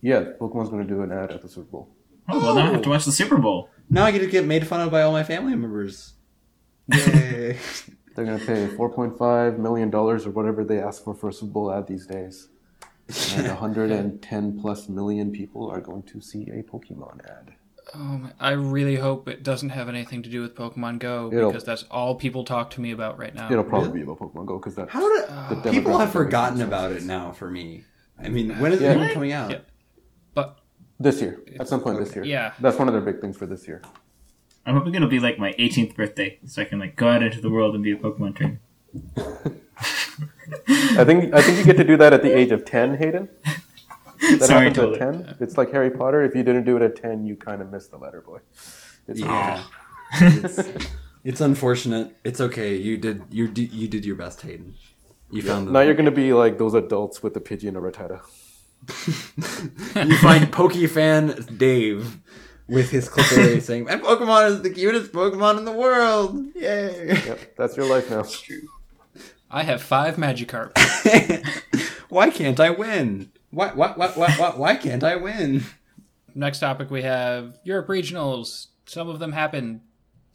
Yeah, Pokemon's going to do an ad at the Super Bowl. Oh, well, now I have to watch the Super Bowl. Now I get to get made fun of by all my family members. Yay! They're going to pay 4.5 million dollars or whatever they ask for for a Super Bowl ad these days. And 110 plus million people are going to see a Pokemon ad. Um, I really hope it doesn't have anything to do with Pokemon Go It'll- because that's all people talk to me about right now. It'll probably Really? be about Pokemon Go because that How do the people have forgotten about it now? For me, I mean, when is Yeah. it even coming out? Yeah. But This year, at some point this year. Yeah. that's one of their big things for this year. I'm hoping it'll be like my 18th birthday, so I can like go out into the world and be a Pokemon trainer. I think I think you get to do that at the age of 10, Hayden. That Sorry, happens totally. at 10. It's like Harry Potter. If you didn't do it at 10, you kind of missed the letter, boy. It's Yeah, it's, it's unfortunate. It's okay. You did you did you did your best, Hayden. You found the Now you're going to be like those adults with the Pidgey and a Rattata. you find Pokefan Dave with his clipper saying, "My Pokemon is the cutest Pokemon in the world!" Yay! Yep, that's your life now. I have five Magikarp. why can't I win? Why, why, why, why, why, why can't I win? Next topic we have Europe regionals. Some of them happened.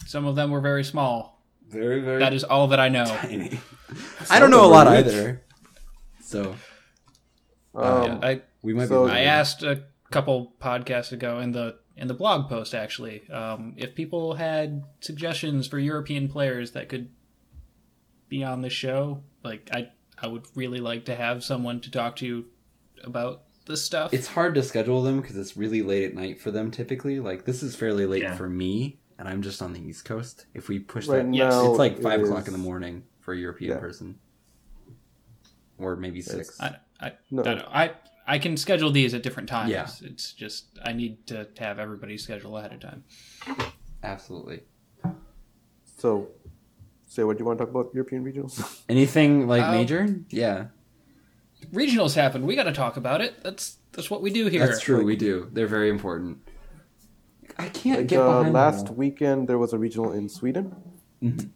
Some of them were very small. Very, very That is all that I know. tiny. I don't know a lot were rich. either. So Um, Yeah, I we might So- be. I asked a couple podcasts ago in the in the blog post actually um, if people had suggestions for European players that could be on the show. Like I I would really like to have someone to talk to about this stuff. it's hard to schedule them because it's really late at night for them typically. Like this is fairly late Yeah. for me, and I'm just on the East Coast. If we push right that, Yes. now, it's like it five is- o'clock in the morning for a European Yeah. person, or maybe six. I, I, No. I, don't know. I I can schedule these at different times. Yeah. It's just I need to have everybody schedule ahead of time. Absolutely. So, say what do you want to talk about European regionals? Anything like Um, major? Yeah, Regionals happen. We got to talk about it. That's that's what we do here. that's true. we do. They're very important. I can't Like, get uh, behind last them. weekend there was a regional in Sweden. Mhm.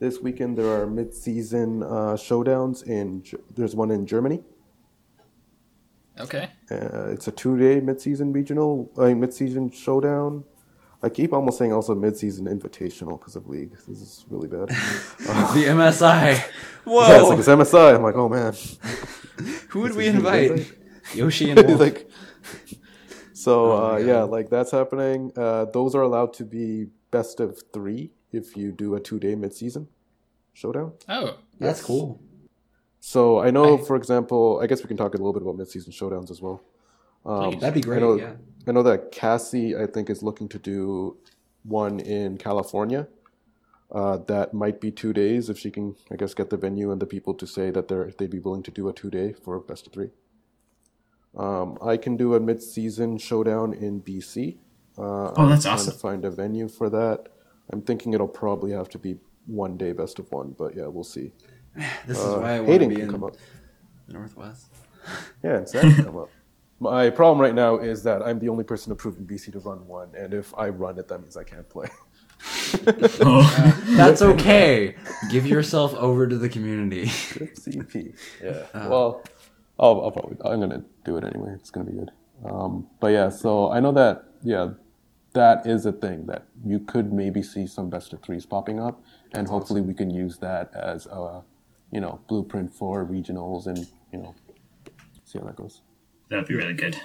This weekend there are mid-season uh, showdowns in. There's one in Germany. Okay. Uh, it's a two-day mid-season regional, uh, mid-season showdown. I keep almost saying also mid-season invitational because of league. This is really bad. The MSI. Whoa! yeah, it's like it's MSI. I'm like, oh man. Who would we invite? invite. Yoshi and Wolf. like, so Oh uh, yeah, like that's happening. Uh, those are allowed to be best of three if you do a two-day mid-season showdown. Oh, That's cool. So I know, I- for example, I guess we can talk a little bit about mid-season showdowns as well. Um, That'd be great. I know, yeah. I know that Cassie, I think, is looking to do one in California. Uh, that might be two days if she can, I guess, get the venue and the people to say that they're they'd be willing to do a two day for best of three. Um, I can do a mid-season showdown in BC. Uh, Oh, that's I'm awesome. Trying to find a venue for that. I'm thinking it'll probably have to be one day best of one, but yeah, we'll see. This is Uh, why I want to be in come up. the Northwest. Yeah, and Sam come up. My problem right now is that I'm the only person approved in BC to run one, and if I run it, that means I can't play. Oh. That's okay. Give yourself over to the community. CP. Yeah. Uh. well, I'll, I'll probably I'm gonna do it anyway. It's gonna be good. Um, but yeah, so I know that yeah, that is a thing that you could maybe see some best of threes popping up, and hopefully we can use that as a you know blueprint for regionals and you know see how that goes. That'd be really good.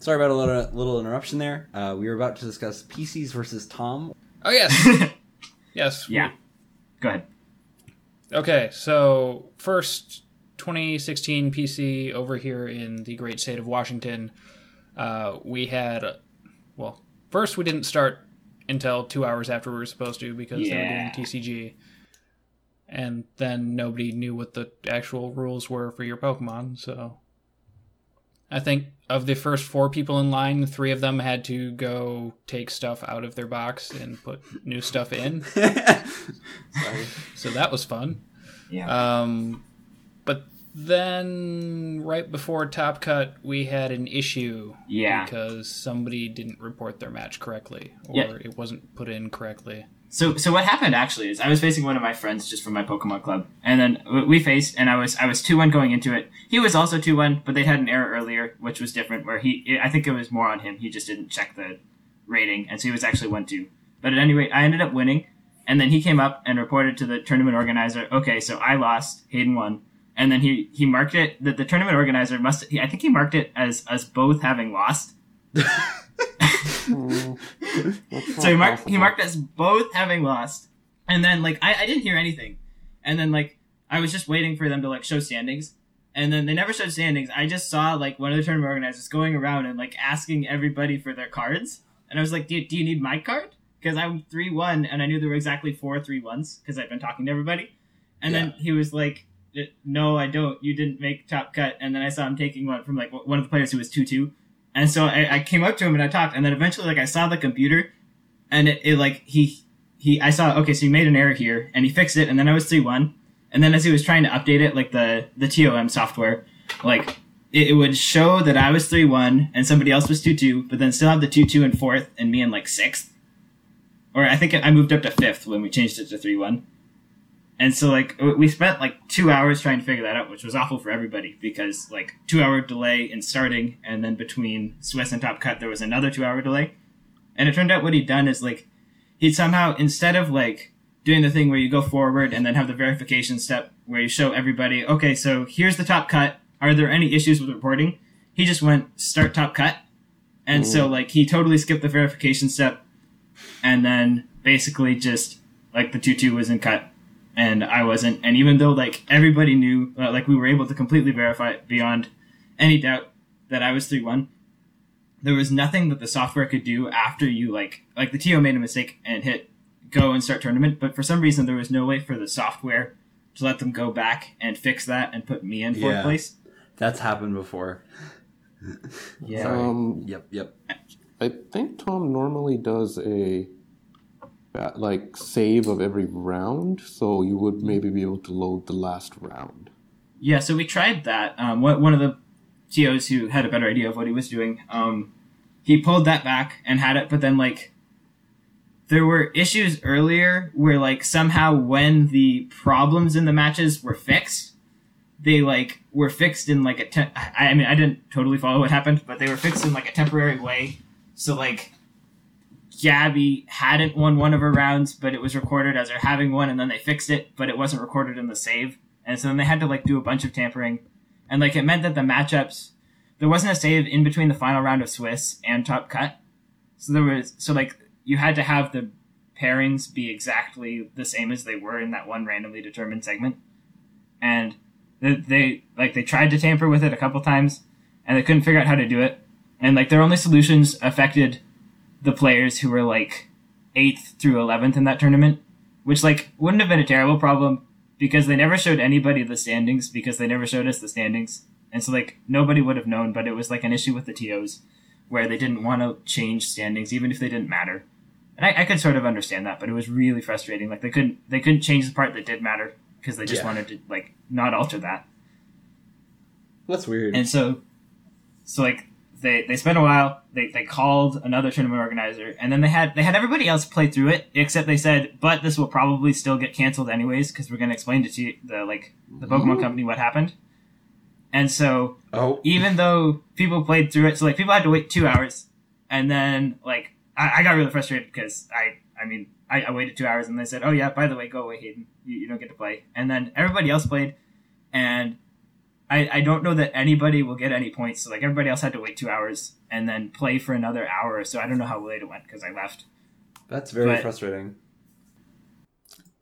Sorry about a little, little interruption there. Uh, we were about to discuss PCs versus TOM. oh yes, yes. Yeah. Go ahead. Okay, so first 2016 PC over here in the great state of Washington, uh, we had, well, first we didn't start until two hours after we were supposed to because they were doing TCG, and then nobody knew what the actual rules were for your Pokemon. So, I think of the first four people in line, three of them had to go take stuff out of their box and put new stuff in. So that was fun. Yeah. Um, but then right before Top Cut, we had an issue. Yeah. Because somebody didn't report their match correctly, or Yeah. it wasn't put in correctly. So, so what happened actually is I was facing one of my friends just from my Pokemon club, and then we faced, and I was I was two one going into it. He was also two one, but they had an error earlier, which was different. Where he, I think it was more on him. He just didn't check the rating, and so he was actually one two. But at any rate, I ended up winning, and then he came up and reported to the tournament organizer. Okay, so I lost, Hayden won, and then he he marked it that the tournament organizer must. He, I think he marked it as us both having lost. So he marked he marked us both having lost, and then like I, I didn't hear anything, and then like I was just waiting for them to like show standings, and then they never showed standings. I just saw like one of the tournament organizers going around and like asking everybody for their cards, and I was like, "Do you, do you need my card?" Because I'm three one, and I knew there were exactly four three ones because I've been talking to everybody, and then he was like. No, I don't. You didn't make top cut. And then I saw him taking one from like one of the players who was two two, and so I, I came up to him and I talked, and then eventually like I saw the computer, and it, it like he he I saw okay, so he made an error here, and he fixed it, and then I was three one, and then as he was trying to update it, like the the TOM software, like it, it would show that I was three one and somebody else was two two, but then still have the two two and fourth and me in like sixth. Or I think I moved up to fifth when we changed it to three one. And so like we spent like two hours trying to figure that out, which was awful for everybody because like two hour delay in starting, and then between Swiss and Top Cut there was another two hour delay. And it turned out what he'd done is like he'd somehow instead of like doing the thing where you go forward and then have the verification step where you show everybody, okay, so here's the top cut. Are there any issues with reporting? He just went start top cut. And so like he totally skipped the verification step and then basically just like the 2-2 was in cut and I wasn't. And even though like everybody knew, uh, like we were able to completely verify it beyond any doubt that I was 3-1, there was nothing that the software could do after you like, like the TO made a mistake and hit go and start tournament, but for some reason there was no way for the software to let them go back and fix that and put me in fourth Yeah. place. That's happened before. Yeah. Um, yep, yep. I think TOM normally does a ba- like save of every round, so you would maybe be able to load the last round. Yeah, so we tried that. Um, one of the TOs who had a better idea of what he was doing, um, he pulled that back and had it, but then like there were issues earlier where like somehow when the problems in the matches were fixed, they like were fixed in like a te- I mean I didn't totally follow what happened, but they were fixed in like a temporary way. So like Gabby hadn't won one of her rounds, but it was recorded as her having one, and then they fixed it, but it wasn't recorded in the save. And so then they had to like do a bunch of tampering, and like it meant that the matchups there wasn't a save in between the final round of Swiss and Top Cut. So there was so like you had to have the pairings be exactly the same as they were in that one randomly determined segment, and they, they like they tried to tamper with it a couple times, and they couldn't figure out how to do it. And like their only solutions affected the players who were like eighth through eleventh in that tournament, which like wouldn't have been a terrible problem because they never showed anybody the standings because they never showed us the standings, and so like nobody would have known. But it was like an issue with the tos where they didn't want to change standings even if they didn't matter. And I, I could sort of understand that, but it was really frustrating. Like they couldn't they couldn't change the part that did matter because they just Yeah. wanted to like not alter that. That's weird. And so, so like they they spent a while. They they called another tournament organizer, and then they had they had everybody else play through it, except they said, but this will probably still get canceled anyways because we're going to explain to you- the like the Pokemon Company what happened. And so oh, even though people played through it, so like people had to wait two hours, and then like I, I got really frustrated because I I mean I, I waited two hours and they said, oh yeah, by the way, go away, Hayden, you, you don't get to play, and then everybody else played, and I I don't know that anybody will get any points, so like everybody else had to wait two hours and then play for another hour, so I don't know how late it went because I left. that's very but- frustrating.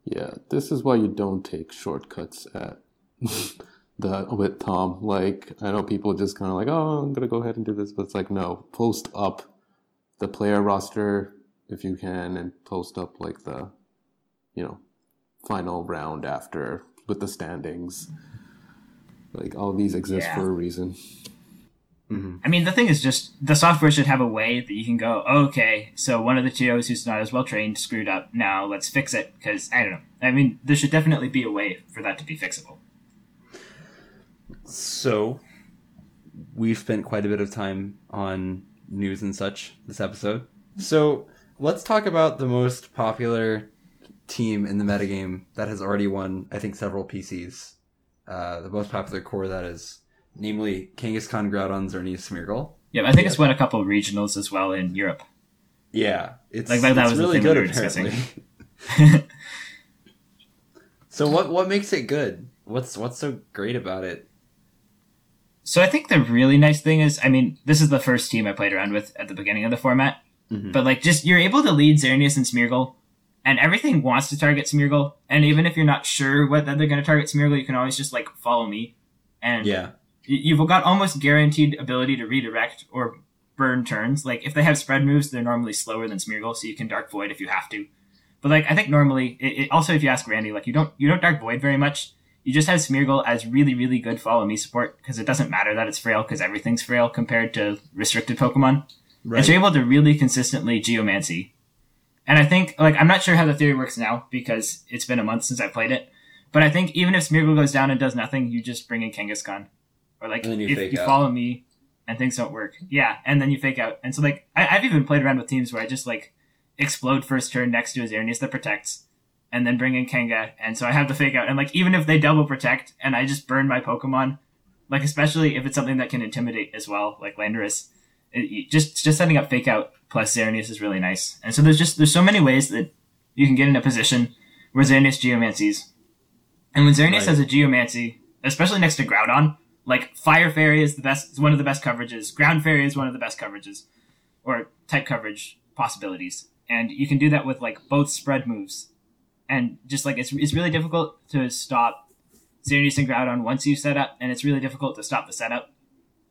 Yeah, this is why you don't take shortcuts at the with TOM. Like I know people just kind of like, oh, I'm gonna go ahead and do this, but it's like no, post up the player roster if you can, and post up like the, you know, final round after with the standings. Like all these exist Yeah. for a reason. Mm-hmm. I mean, the thing is just the software should have a way that you can go, oh, okay, so one of the TOs who's not as well trained screwed up. Now let's fix it because I don't know. I mean, there should definitely be a way for that to be fixable. So, we've spent quite a bit of time on news and such this episode. So, let's talk about the most popular team in the metagame that has already won, I think, several PCs. Uh, the most popular core that is, namely Kangaskhan, Groudon, Xerneas, Smeargle. Yeah, I think it's won a couple regionals as well in Europe. Yeah, it's, Like, that- that it's was the really thing we good were apparently. discussing. so what what makes it good? What's what's so great about it? So I think the really nice thing is, I mean, this is the first team I played around with at the beginning of the format, Mhm. but like, just you're able to lead Xerneas and Smeargle, and everything wants to target Smeargle, and even if you're not sure whether they're going to target Smeargle, you can always just like follow me, and Yeah, you've got almost guaranteed ability to redirect or burn turns. Like if they have spread moves, they're normally slower than Smeargle, so you can Dark Void if you have to. But like I think normally, it, it, also if you ask Randy, like you don't you don't Dark Void very much. You just have Smeargle as really really good follow me support because it doesn't matter that it's frail because everything's frail compared to restricted Pokemon. And you're able to really consistently Geomancy. And I think, like, I'm not sure how the theory works now because it's been a month since I played it. But I think even if Smeargle goes down and does nothing, you just bring in Kangaskhan. or like you if you out. follow me and things don't work, yeah, and then you fake out. And so like I, I've even played around with teams where I just like explode first turn next to a Xerneas that protects, and then bring in Kenga, and so I have the fake out. And like even if they double protect and I just burn my Pokemon, like especially if it's something that can intimidate as well, like Landorus, it, just just setting up fake out plus Xerneas is really nice. And so there's just there's so many ways that you can get in a position where Xerneas geomancies. And when Xerneas Right. has a geomancy, especially next to Groudon, like Fire Fairy is the best, is one of the best coverages. Ground Fairy is one of the best coverages, or type coverage possibilities. And you can do that with like both spread moves. And just like it's, it's really difficult to stop Xerneas and Groudon once you set up, and it's really difficult to stop the setup.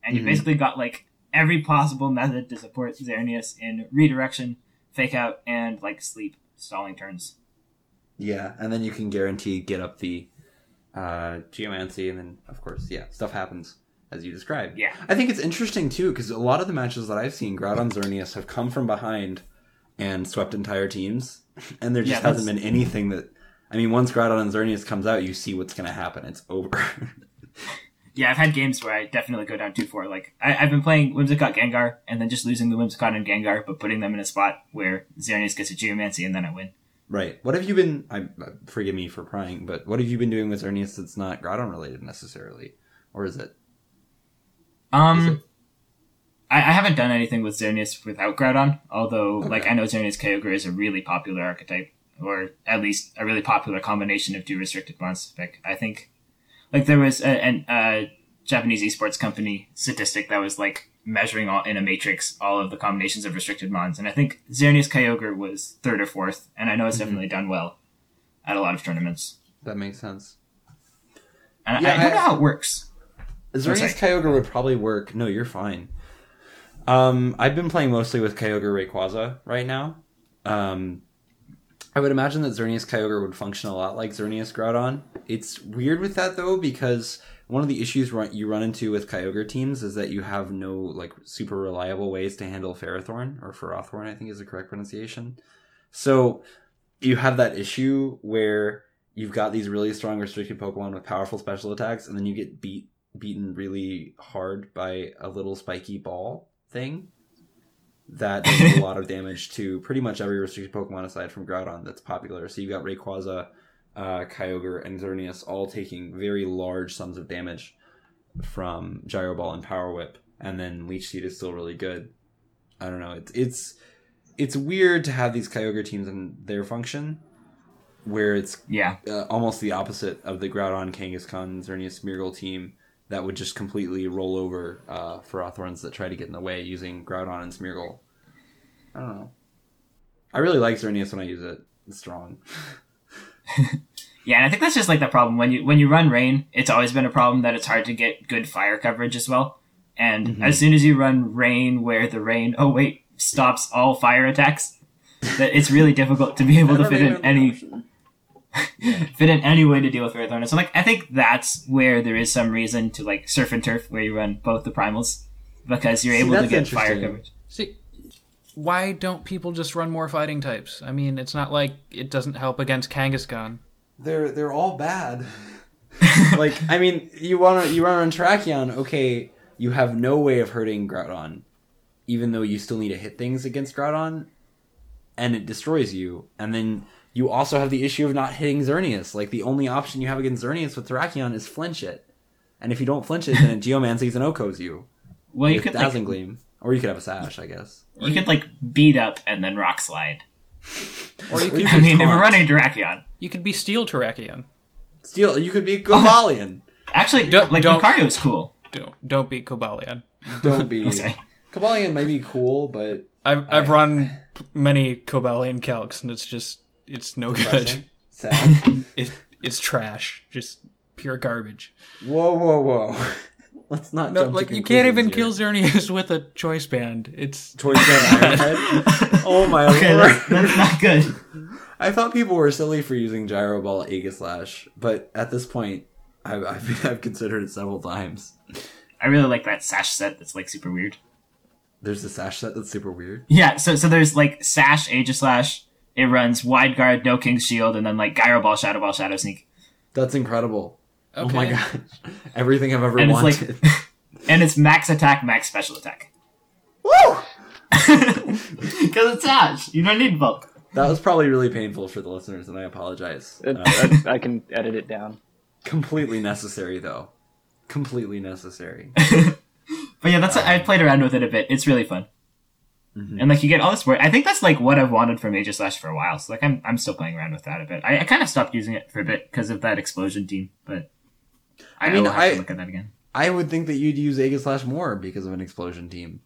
And you Mhm. basically got like every possible method to support Xerneas in redirection, fake out, and like sleep stalling turns. Yeah, and then you can guarantee get up the uh, geomancy, and then of course, yeah, stuff happens as you described. Yeah. I think it's interesting too because a lot of the matches that I've seen, Groudon Xerneas have come from behind and swept entire teams, and there just Yeah, hasn't been anything that. I mean, once Groudon and Xerneas comes out, you see what's going to happen. It's over. Yeah, I've had games where I definitely go down 2 4. Like, I, I've been playing Whimsicott Gengar and then just losing the Whimsicott and Gengar, but putting them in a spot where Xerneas gets a Geomancy and then I win. right. What have you been? I forgive me for prying, but what have you been doing with Xerneas that's not Groudon related necessarily, or is it? Um, Is it- I, I haven't done anything with Xerneas without Groudon, although, like, I know Xerneas Kyogre is a really popular archetype, or at least a really popular combination of two restricted monsters pick. I think, like, there was a, an a Japanese esports company statistic that was, like, measuring all in a matrix all of the combinations of restricted mons, and I think Xerneas Kyogre was third or fourth, and I know it's Mhm. definitely done well at a lot of tournaments. That makes sense. And Yeah, I, I don't I- know how it works. Xerneas Kyogre would probably work. No, you're fine. Um, I've been playing mostly with Kyogre Rayquaza right now. Um, I would imagine that Xerneas Kyogre would function a lot like Xerneas Groudon. It's weird with that though because one of the issues you run into with Kyogre teams is that you have no like super reliable ways to handle Ferrothorn or Ferrothorn, I think is the correct pronunciation. So you have that issue where you've got these really strong restricted Pokemon with powerful special attacks, and then you get beat beaten really hard by a little spiky ball thing that does a lot of damage to pretty much every restricted Pokemon aside from Groudon that's popular. So you've got Rayquaza, uh, Kyogre, and Xerneas all taking very large sums of damage from Gyro Ball and Power Whip, and then Leech Seed is still really good. I don't know. It's it's it's weird to have these Kyogre teams and their function, where it's Yeah. uh, almost the opposite of the Groudon, Kangaskhan, Xerneas, Smeargle team that would just completely roll over uh, Ferrothorns that try to get in the way using Groudon and Smeargle. I don't know. I really like Xerneas when I use it. It's strong. Yeah, and I think that's just like the problem when you when you run rain. It's always been a problem that it's hard to get good fire coverage as well. And Mhm. as soon as you run rain, where the rain oh wait stops all fire attacks, that it's really difficult to be able to fit in any fit in any way to deal with Ferrothorn. So like I think that's where there is some reason to like surf and turf where you run both the primals because you're See, able to get fire interesting. coverage. See, why don't people just run more fighting types? I mean, it's not like it doesn't help against Kangaskhan. They're they're all bad. like I mean, you want to you run on Terrakion, okay? You have no way of hurting Groudon, even though you still need to hit things against Groudon, and it destroys you. And then you also have the issue of not hitting Xerneas. Like the only option you have against Xerneas with Terrakion is flinch it, and if you don't flinch it, then it Geomancies and OHKOs you Well, you with could like, Dazzling Gleam, or you could have a Sash, I guess. you could like beat up and then rock slide. Or you Or could, I mean, if taunt. we're running Drakion. you could be Steel Terrakion. Steel, you could be Cobalion. Actually, Don't- like don't- Lucario cool. Don't, don't beat Cobalion. Don't be. Okay. Cobalion might be cool, but I've, I've run many Cobalion calcs, and it's just, it's no good. sad. It, it's trash. Just pure garbage. Whoa, whoa, whoa! Let's not No, jump. like to you can't even conclusions kill Xerneas with a choice band. It's choice band Stand Oh my Okay, lord! that's, that's not good. I thought people were silly for using Gyro Ball Aegislash, but at this point, I've, I've, I've considered it several times. I really like that sash set. That's like super weird. There's the Sash set that's super weird. Yeah, so so there's like sash, Aegislash. It runs wide guard, no king's shield, and then like gyro ball, shadow ball, shadow sneak. That's incredible. Oh my Okay. gosh. Everything I've ever And it's wanted. like, and it's max attack, max special attack. Woo! Because it's Ash. You don't need bulk. That was probably really painful for the listeners, and I apologize. It- Uh, that- I can edit it down. completely necessary, though. Completely necessary. But yeah, that's I played around with it a bit. It's really fun. Mhm. And like you get all this work. I think that's like what I've wanted from Aegislash for a while. So like I'm I'm still playing around with that a bit. I, I kind of stopped using it for a bit because of that explosion team, but I, I mean, will have I- to look at that again. I would think that you'd use Aegislash more because of an explosion team.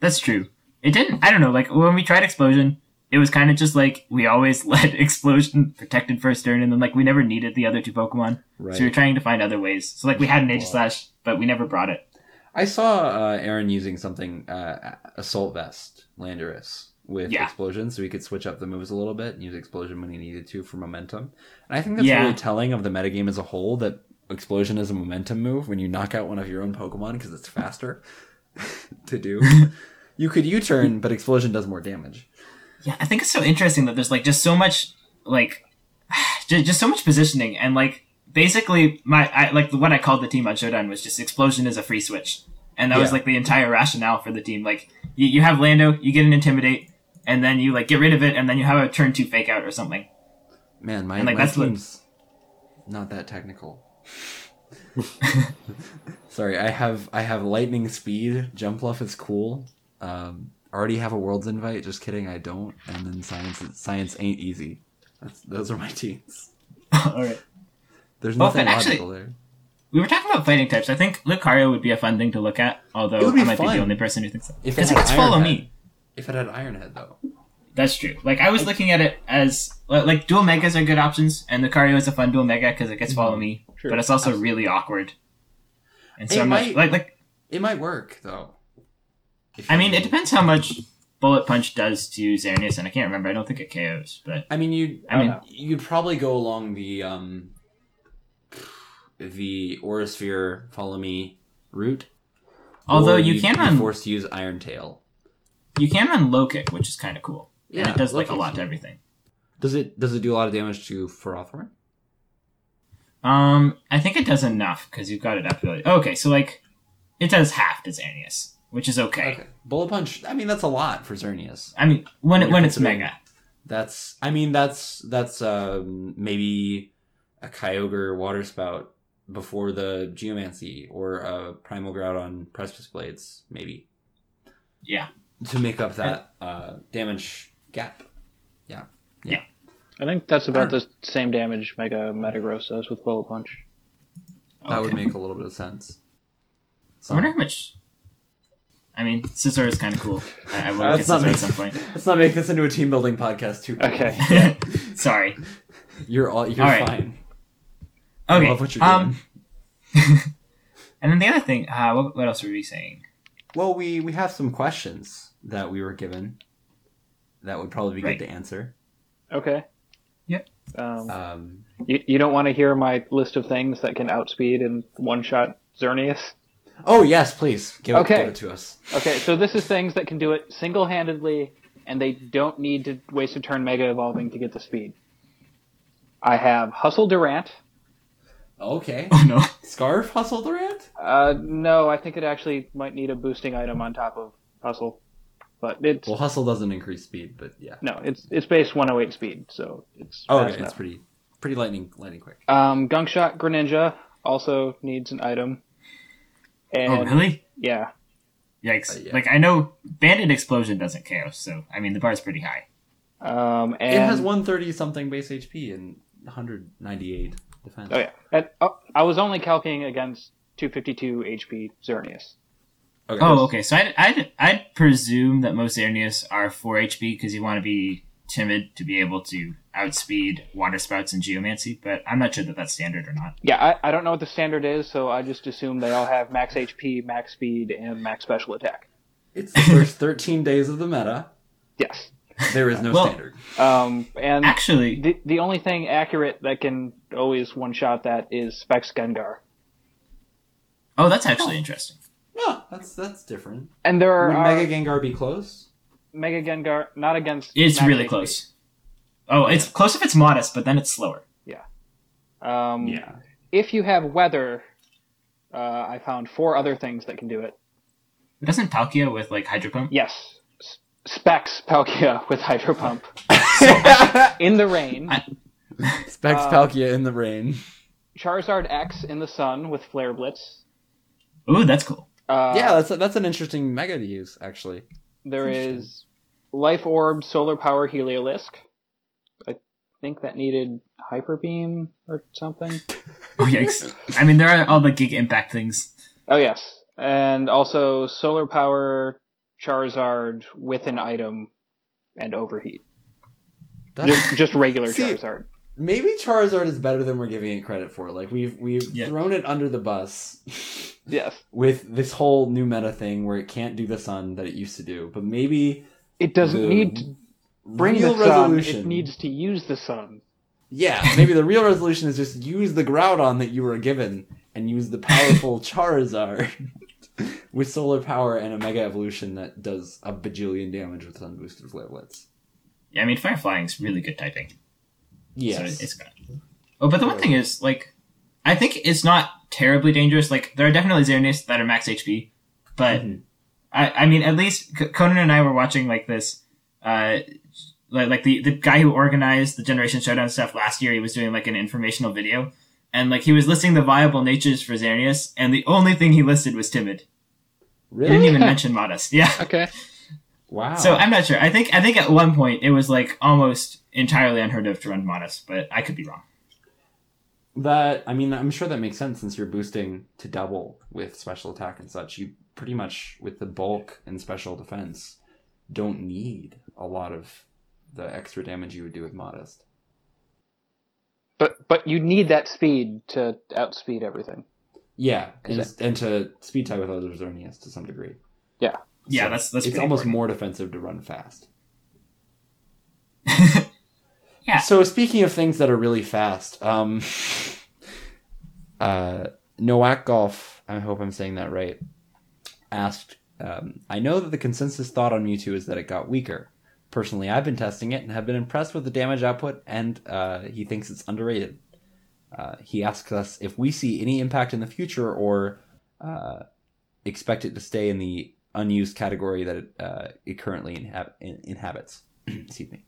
That's true. It didn't. I don't know. Like when we tried explosion, it was kind of just like we always let explosion protected first turn, and then like we never needed the other two Pokemon. Right. So we were trying to find other ways. So like we had an Aegislash, but we never brought it. I saw uh, Aaron using something, uh, Assault Vest, Landorus, with Yeah. Explosion, so he could switch up the moves a little bit and use Explosion when he needed to for momentum. And I think that's Yeah. really telling of the metagame as a whole that Explosion is a momentum move when you knock out one of your own Pokemon because it's faster to do. you could U-turn, but Explosion does more damage. Yeah, I think it's so interesting that there's like just so much like just, just so much positioning and like basically my I, like what I called the team on Showdown was just explosion is a free switch, and that was like the entire rationale for the team. Like you, you have Lando, you get an intimidate, and then you like get rid of it, and then you have a turn two fake out or something. Man, my, And, like, my that's what- not that technical. Sorry, I have I have lightning speed. Jump Bluff is cool. Um, already have a world's invite. Just kidding, I don't. And then science science ain't easy. That's, those are my teams. All right. There's Well, nothing but actually- there. We were talking about fighting types. I think Lucario would be a fun thing to look at, although It I might be the only person who thinks that. If it Because it had gets follow Ironhead. me. If it had Ironhead though, That's true. Like I was looking at it as like like, dual megas are good options, and Lucario is a fun dual mega because it gets follow me, Sure. but it's also really awkward. And so It I'm might- like like it might work though. I mean you- it depends how much Bullet Punch does to Xerneas, and I can't remember. I don't think it KOs, but I mean, you. I mean- you'd probably go along the um, the Aurasphere follow me route. although you you'd can run forced to use Iron Tail. you can run low kick, which is kind of cool, and Yeah, it does like a lot to everything. Does it does it do a lot of damage to Ferrothorn? Um, I think it does enough because you've got it up. really- Okay, so like it does half to Xerneas, which is okay. Bullet punch. I mean, that's a lot for Xerneas. I mean, when it, When when it's mega. That's. I mean, that's that's um, maybe a Kyogre Water Spout before the Geomancy or a Primal Groudon Precipice Blades, maybe Yeah. to make up that uh, damage gap. Yeah. Yeah. yeah. I think that's about the same damage Mega Metagross does with Bullet Punch. That would make a little bit of sense. So. I wonder how much. I mean, Scizor is kind of cool. I, I will Uh, look let's not Scizor make- at some point. Let's not make this into a team building podcast too. quickly. Okay. Sorry. You're all you're All right. fine. I Okay. love what you're um, doing. and then the other thing, uh, what, what else were we saying? Well, we we have some questions that we were given that would probably be Right. good to answer. Okay. Yep. Um, Um, you, you don't want to hear my list of things that can outspeed and one shot Xerneas? oh yes, please give, it, Okay. give it to us. Okay, so this is things that can do it single handedly, and they don't need to waste a turn Mega Evolving to get the speed. I have Hustle Durant. Okay, Oh no. Scarf Hustle the Durant. Uh, no, I think it actually might need a boosting item on top of Hustle. But it's Well, Hustle doesn't increase speed, but yeah. no, it's it's base 108 speed, so it's Oh, fast okay, enough. it's pretty pretty lightning lightning quick. Um, Gunk Shot Greninja also needs an item. And Oh really? yeah, Yikes! Uh, yeah. Like I know Bandit Explosion doesn't KO, so I mean the bar's pretty high. um, and it has 130 something base HP and 198 defense. Oh yeah, And, oh, I was only calculating against 252 HP Xerneas. Okay. Oh, okay. So I'd, I'd, I'd presume that most Xerneas are 4 HP because you want to be timid to be able to outspeed Water Spouts and Geomancy, but I'm not sure that that's standard or not. Yeah, I, I don't know what the standard is, so I just assume they all have max HP, max speed, and max special attack. It's the first 13 days of the meta. Yes. There is no Well- standard. Um, and Actually, the the only thing accurate that can always one shot that is Specs Gengar. oh, that's actually interesting. No, that's that's different. And there are Would Mega Gengar be close? Mega Gengar not against. It's max really HP. close. Oh, it's close if it's modest, but then it's slower. Yeah. Um, Yeah. if you have weather, uh, I found four other things that can do it. Doesn't Palkia with like Hydro Pump? Yes, S- Specs Palkia with Hydro Pump in the rain. Specs Um, Palkia in the rain. Charizard X in the sun with Flare Blitz. Ooh, that's cool. Uh, yeah, that's that's an interesting mega to use actually. There is Life Orb, Solar Power, Heliolisk. I think that needed Hyper Beam or something. Oh yikes! I mean, there are all the Giga Impact things. Oh yes, and also Solar Power, Charizard with an item, and Overheat. That's, Just, just regular See- Charizard. maybe Charizard is better than we're giving it credit for. Like we've we've Yeah. thrown it under the bus Yes, with this whole new meta thing where it can't do the sun that it used to do. But maybe it doesn't the need to bring real the sun. resolution. It needs to use the sun. Yeah, maybe the real resolution is just use the Groudon that you were given and use the powerful Charizard with solar power and a mega evolution that does a bajillion damage with sun boosted flare. Yeah, I mean, Fire Flying's really good typing. Yes. So it's good. Oh, but the one thing is, like, I think it's not terribly dangerous. Like, there are definitely Xerneas that are max HP, but Mhm. I, I mean, at least C- Conan and I were watching like this, uh, like, like the, the guy who organized the Generation Showdown stuff last year, he was doing like an informational video, and like he was listing the viable natures for Xerneas, and the only thing he listed was timid. He didn't even mention modest. Yeah. Okay. Wow. So I'm not sure. I think I think at one point it was like almost entirely unheard of to run modest, but I could be wrong. That I mean, I'm sure that makes sense since you're boosting to double with special attack and such. You pretty much with the bulk and special defense don't need a lot of the extra damage you would do with modest. But but you need that speed to outspeed everything. Yeah, and, Is and to speed tie with other Xerneas to some degree. Yeah. Yeah, So that's that's it's almost important. more defensive to run fast. Yeah. So speaking of things that are really fast, um, uh, Nowak Golf, I hope I'm saying that right, asked, um, I know that the consensus thought on Mewtwo is that it got weaker. Personally, I've been testing it and have been impressed with the damage output, and uh, he thinks it's underrated. Uh, he asks us if we see any impact in the future or uh, expect it to stay in the unused category that it, uh, it currently inhab- in- inhabits. Excuse me.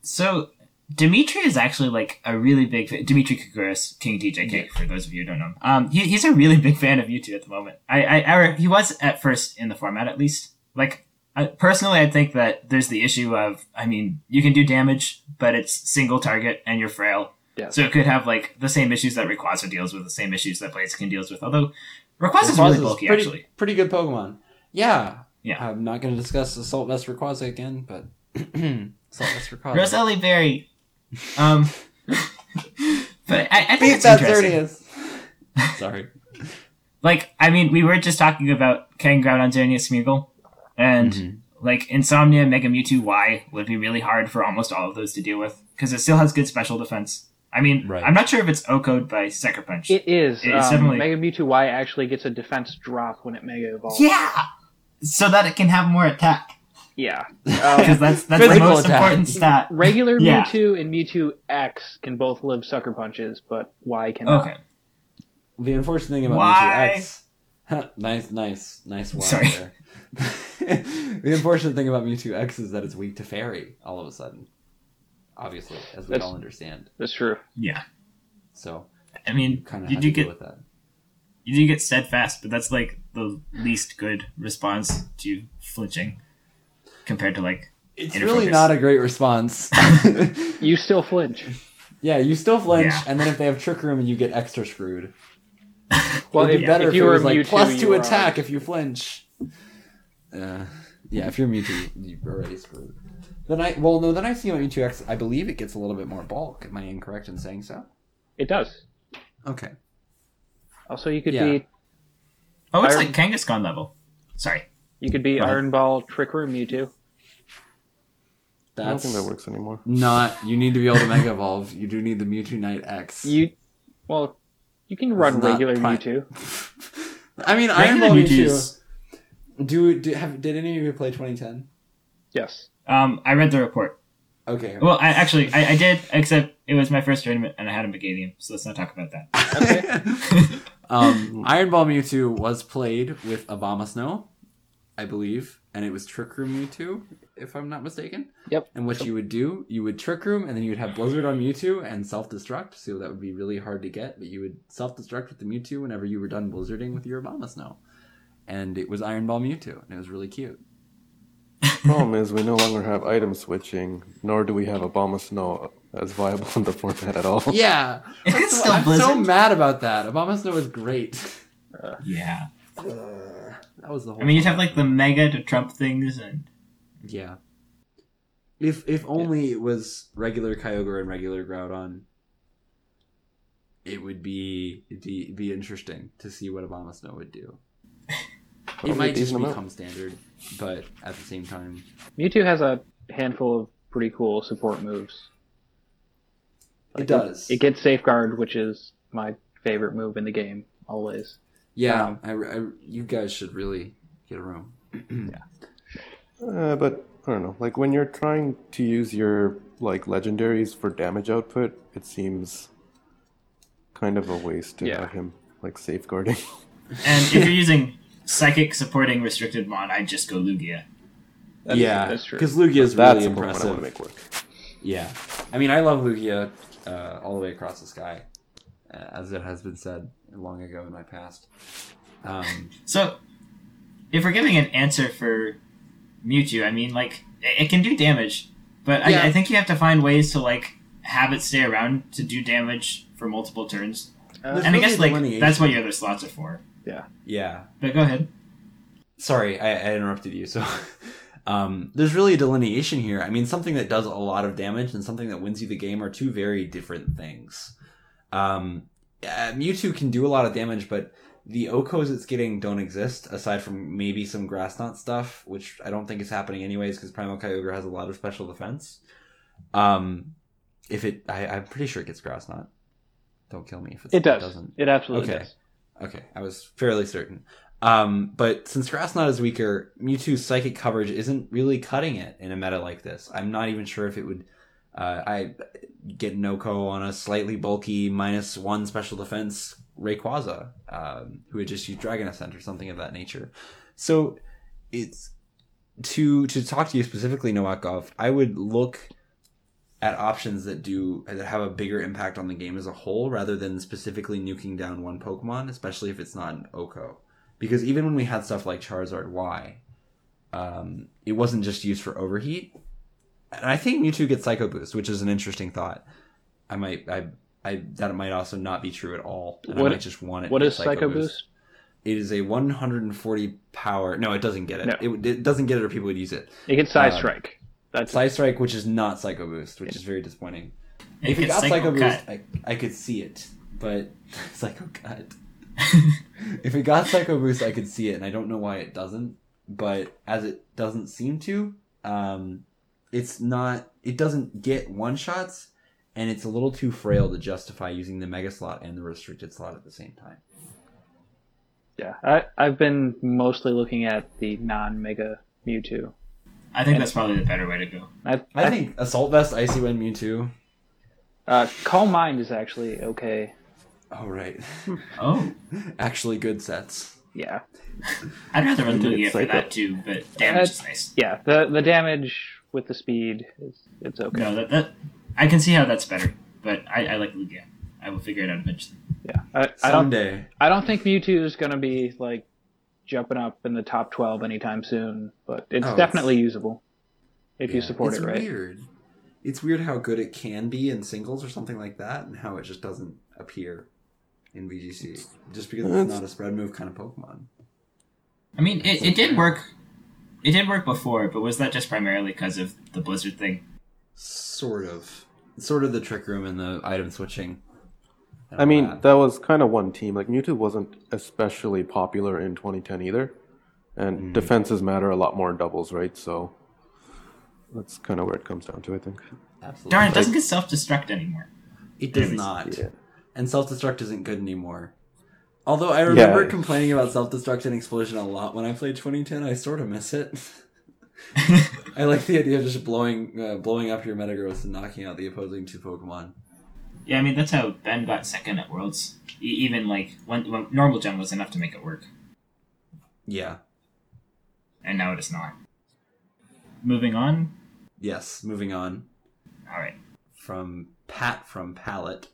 So Dimitri is actually like a really big fan. Dimitri Kaguris, King DJK, for those of you who don't know him. Um, he, he's a really big fan of Mewtwo at the moment. I, I, I, he was at first in the format at least. Like, I, personally, I think that there's the issue of, I mean, you can do damage, but it's single target and you're frail. Yeah. So it could have like the same issues that Rayquaza deals with, the same issues that Blaziken deals with. Although Rayquaza's Rayquaza's really bulky, pretty, actually. Pretty good Pokemon. Yeah. Yeah. I'm not going to discuss Assault Vest Rayquaza again, but Assault Vest Rayquaza. Roseli Berry. Um, but I, I think Beat it's that interesting. Xerneas. Sorry. like I mean, we were just talking about Kang Groudon Xerneas Smeargle, and Mhm. like Insomnia, Mega Mewtwo Y would be really hard for almost all of those to deal with because it still has good special defense. I mean, Right. I'm not sure if it's OHKO'd by Sucker Punch. It is. It's um, definitely- Mega Mewtwo Y actually gets a defense drop when it Mega Evolves. yeah, so that it can have more attack Yeah. because Um, that's that's the most attack. important stat. regular Yeah. Mewtwo and Mewtwo X can both live sucker punches, but Y cannot. Okay, The unfortunate thing about Why? Mewtwo X. nice, nice, nice one Sorry. there. the unfortunate thing about Mewtwo X is that it's weak to Fairy all of a sudden. Obviously, as we That's- all understand. That's true. Yeah. So. I mean, kind of you do get with that. you do get steadfast, but that's like the least good response to flinching compared to like It's really focus. not a great response. You still flinch. yeah, you still flinch, Yeah. and then if they have Trick Room, you get extra screwed. Well, It'd if, be better if if, you it were was like Mewtwo, plus you two attack already- if you flinch. Uh, yeah, if you're Mewtwo, you're already screwed. Then I well no, then I see on Mewtwo X. I believe it gets a little bit more bulk. Am I incorrect in saying so? It does. Okay. Also, you could Yeah. be Oh, it's Iron- like Kangaskhan level. Sorry. you could be Right. Iron Ball, Trick Room, Mewtwo. I don't think that works anymore. not. You need to be able to Mega Evolve. You do need the Mewtwonite X. You, well, you can run regular prime. Mewtwo. I mean, Iron Regular Ball Mewtwo's- Mewtwo. Do, do have did any of you play 2010? Yes. Um, I read the report. Okay. Well, I actually I, I did, except it was my first tournament and I had a Meganium, so let's not talk about that. Okay. um, Iron Ball Mewtwo was played with Abomasnow, I believe, and it was Trick Room Mewtwo, if I'm not mistaken. Yep. And what you would do, you would Trick Room, and then you would have Blizzard on Mewtwo and self destruct. So that would be really hard to get, but you would self destruct with the Mewtwo whenever you were done Blizzarding with your Abomasnow. And it was Iron Ball Mewtwo, and it was really cute. Problem is, we no longer have item switching, nor do we have Abomasnow as viable in the format at all. Yeah, If it's still I'm so mad about that. Abomasnow was great. yeah. That was the whole. I mean, you'd have like the Mega to trump things, and Yeah. If if only it was regular Kyogre and regular Groudon, it would be it'd be, it'd be interesting to see what Abomasnow would do. It might just decent amount. become standard, but at the same time, Mewtwo has a handful of pretty cool support moves. it does. It gets Safeguard, which is my favorite move in the game, always. yeah, um, I, I, you guys should really get a room. Uh, but I don't know. Like when you're trying to use your like legendaries for damage output, it seems kind of a waste to Yeah. have him like safeguarding. and if you're using Psychic supporting restricted mon, I'd just go Lugia. That's, yeah, that's true. because Lugia is That's really the Pokemon I want to impressive. make work. Yeah, I mean, I love Lugia uh, all the way across the sky, uh, as it has been said long ago in my past. Um, So, if we're giving an answer for Mewtwo, I mean, like, it it can do damage, but Yeah. I, I think you have to find ways to, like, have it stay around to do damage for multiple turns. Uh, and I guess, like, that's what your other slots are for. Yeah, yeah But go ahead. sorry, I, I interrupted you. So, um, there's really a delineation here. I mean, something that does a lot of damage and something that wins you the game are two very different things. Um, uh, Mewtwo can do a lot of damage, but the OHKOs it's getting don't exist aside from maybe some grass knot stuff, which I don't think is happening anyways because Primal Kyogre has a lot of special defense. Um, if it, I, I'm pretty sure it gets grass knot. Don't kill me if it's, it does. It doesn't. It absolutely Okay. does. Okay, I was fairly certain. Um, but since Grass Knot is weaker, Mewtwo's psychic coverage isn't really cutting it in a meta like this. I'm not even sure if it would. Uh, I get Noko on a slightly bulky minus one special defense Rayquaza, um, who had just used Dragon Ascent or something of that nature. So it's to to talk to you specifically, Nowakov. I would look at options that do that have a bigger impact on the game as a whole rather than specifically nuking down one Pokemon, especially if it's not an OHKO. Because even when we had stuff like Charizard Y, um, it wasn't just used for overheat. And I think Mewtwo gets Psycho Boost, which is an interesting thought. I might I I that might also not be true at all. And What- I might just want it. What is Psycho Boost? It is a 140 power. No, it doesn't get it. No. It, it doesn't get it, or people would use it. It gets Side Uh, Strike. That's Psy Strike, which is not Psycho Boost, which is very disappointing. It if it got Psycho Cut. Boost, I, I could see it, but Psycho Cut. if it got Psycho Boost, I could see it, and I don't know why it doesn't. But as it doesn't seem to, um, it's not. It doesn't get one shots, and it's a little too frail to justify using the Mega slot and the restricted slot at the same time. yeah. I, I've been mostly looking at the non-Mega Mewtwo. I think that's probably the better way to go. I, I think Assault Vest, Icy Wind, Mewtwo. uh, Calm Mind is actually okay. Oh right, Oh, actually good sets. Yeah, I'd rather run Maybe Lugia for that too, but damage is Uh, nice. yeah. The the damage with the speed is it's okay. No, that, that I can see how that's better, but I, I like Lugia. I will figure it out eventually. Yeah, I, I don't Someday. I don't think Mewtwo is going to be like jumping up in the top twelve anytime soon, but it's Oh, it's- definitely usable if you support it's it right. Weird. It's weird how good it can be in singles or something like that, and how it just doesn't appear in VGC just because it's It's- not a spread move kind of Pokemon. I mean, it, it did work. It did work before, but was that just primarily because of the Blizzard thing? Sort of, sort of the trick room and the item switching. And I mean, that. that was kind of one team. Like Mewtwo wasn't especially popular in 2010 either, and Mm-hmm. defenses matter a lot more in doubles, right? So that's kind of where it comes down to, I think. absolutely, Darn, it doesn't get self destruct anymore. it does not. yeah. And self destruct isn't good anymore. Although I remember Yeah. complaining about self destruct and explosion a lot when I played 2010, I sort of miss it. I like the idea of just blowing uh, blowing up your Metagross and knocking out the opposing two Pokemon. Yeah, I mean that's how Ben got second at Worlds. E- even like when, when normal gem was enough to make it work, Yeah. and now it is not. Moving on. Yes. Moving on All right. from Pat from Palette.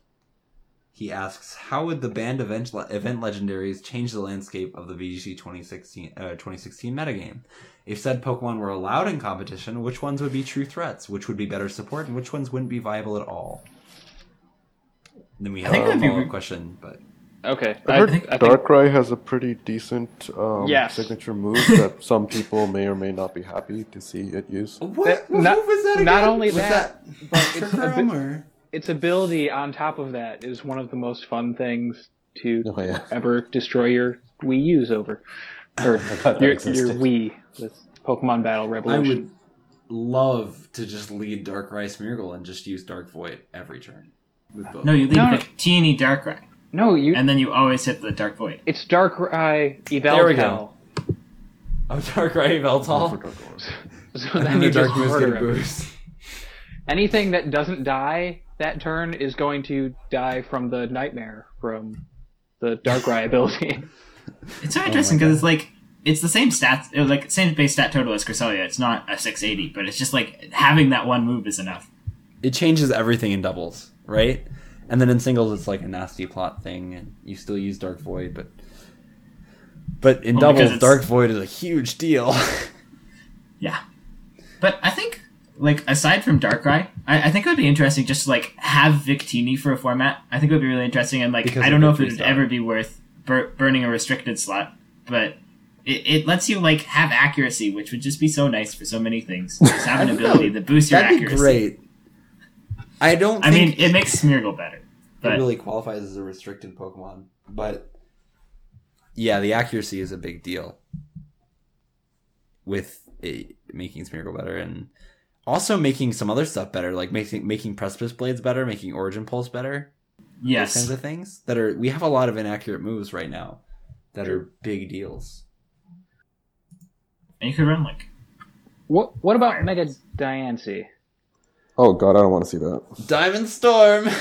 He asks, "How would the banned event event legendaries change the landscape of the VGC 2016 uh, 2016 metagame? If said Pokemon were allowed in competition, which ones would be true threats? Which would be better support, and which ones wouldn't be viable at all?" Then we have think a that'd be follow-up re- question, but Okay. I heard I think Darkrai has a pretty decent um, Yes. signature move that some people may or may not be happy to see it used. what, That- what not- move was that? not only Was that, but it's Trick a or- its ability on top of that is one of the most fun things to Oh, yeah. ever destroy your Wii U's over. Or thought that your, your. Wii with Pokemon Battle Revolution. I would love to just lead Darkrai Smeargle and just use Dark Void every turn. With both. No, you leave No. with teeny Darkrai, No, you. and then you always hit the Dark Void. it's Darkrai Yveltal. There we go. Oh, Darkrai Yveltal. So then you just Dark Moves get murder a him. boost. Anything that doesn't die that turn is going to die from the Nightmare from the Dark Darkrai ability. It's so interesting because it's like it's the same stats, uh, like same base stat total as Cresselia. It's not a 680, but it's just like having that one move is enough. It changes everything in doubles, right? And then in singles, it's like a nasty plot thing, and you still use Dark Void, but but in Well, doubles, Dark Void is a huge deal. Yeah, but I think like aside from Darkrai, I, I think it would be interesting just to like have Victini for a format. I think it would be really interesting, and like Because I don't know if it would ever be worth bur- burning a restricted slot, but. It, it lets you like have accuracy, which would just be so nice for so many things. Just have an I think that ability that boosts your That'd be accuracy. great. I don't. I mean, it makes Smeargle better, it really qualifies as a restricted Pokemon, but yeah, the accuracy is a big deal with it making Smeargle better and also making some other stuff better, like making making Precipice Blades better, making Origin Pulse better. Those yes, kinds of things that are we have a lot of inaccurate moves right now that are big deals. and you could run like what What about Mega Diancie? Oh god, I don't want to see that. Diamond Storm.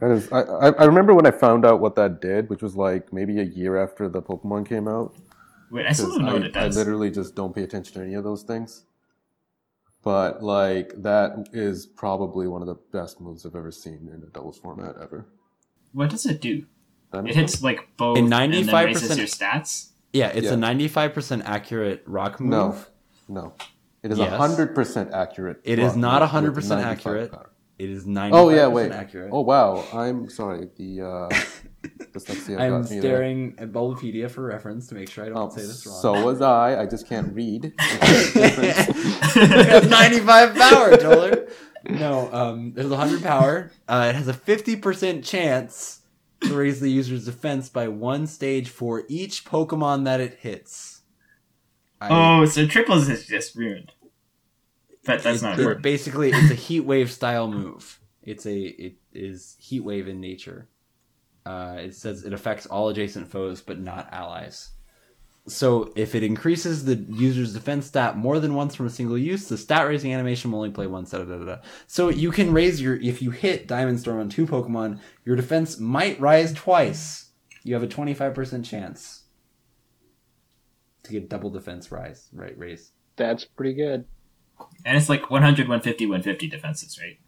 That is, I, I I remember when I found out what that did, which was like maybe a year after the Pokemon came out. wait. I still 'cause don't know I, what it I literally just don't pay attention to any of those things. But like that is probably one of the best moves I've ever seen in a doubles format ever. What does it do? That It hits like both In and then 95% raises your stats. Yeah, it's Yeah. a ninety-five percent accurate rock move. No, no. It is Yes. hundred percent accurate. It is not move 100% accurate. 95 accurate. power. It is ninety-five Oh yeah, wait. accurate. Oh wow, I'm sorry. The uh, dyslexia I'm there. staring at Bulbapedia for reference to make sure I don't Oh, say this wrong. so was I. I just can't read. it has 95 power, Toler. No, um, there's 100 power. Uh, it has a 50% chance to raise the user's defense by one stage for each Pokemon that it hits. I- Oh, so triples is just ruined. But that's it- not it- basically it's a heat wave style move. It's a it is heat wave in nature. Uh, it says it affects all adjacent foes but not allies. So if it increases the user's defense stat more than once from a single use, the stat raising animation will only play once. Da, da, da, da. So you can raise your if you hit Diamond Storm on two Pokemon, your defense might rise twice. You have a twenty five percent chance to get double defense rise right raise. That's pretty good. And it's like 100, 150, 150 defenses, right?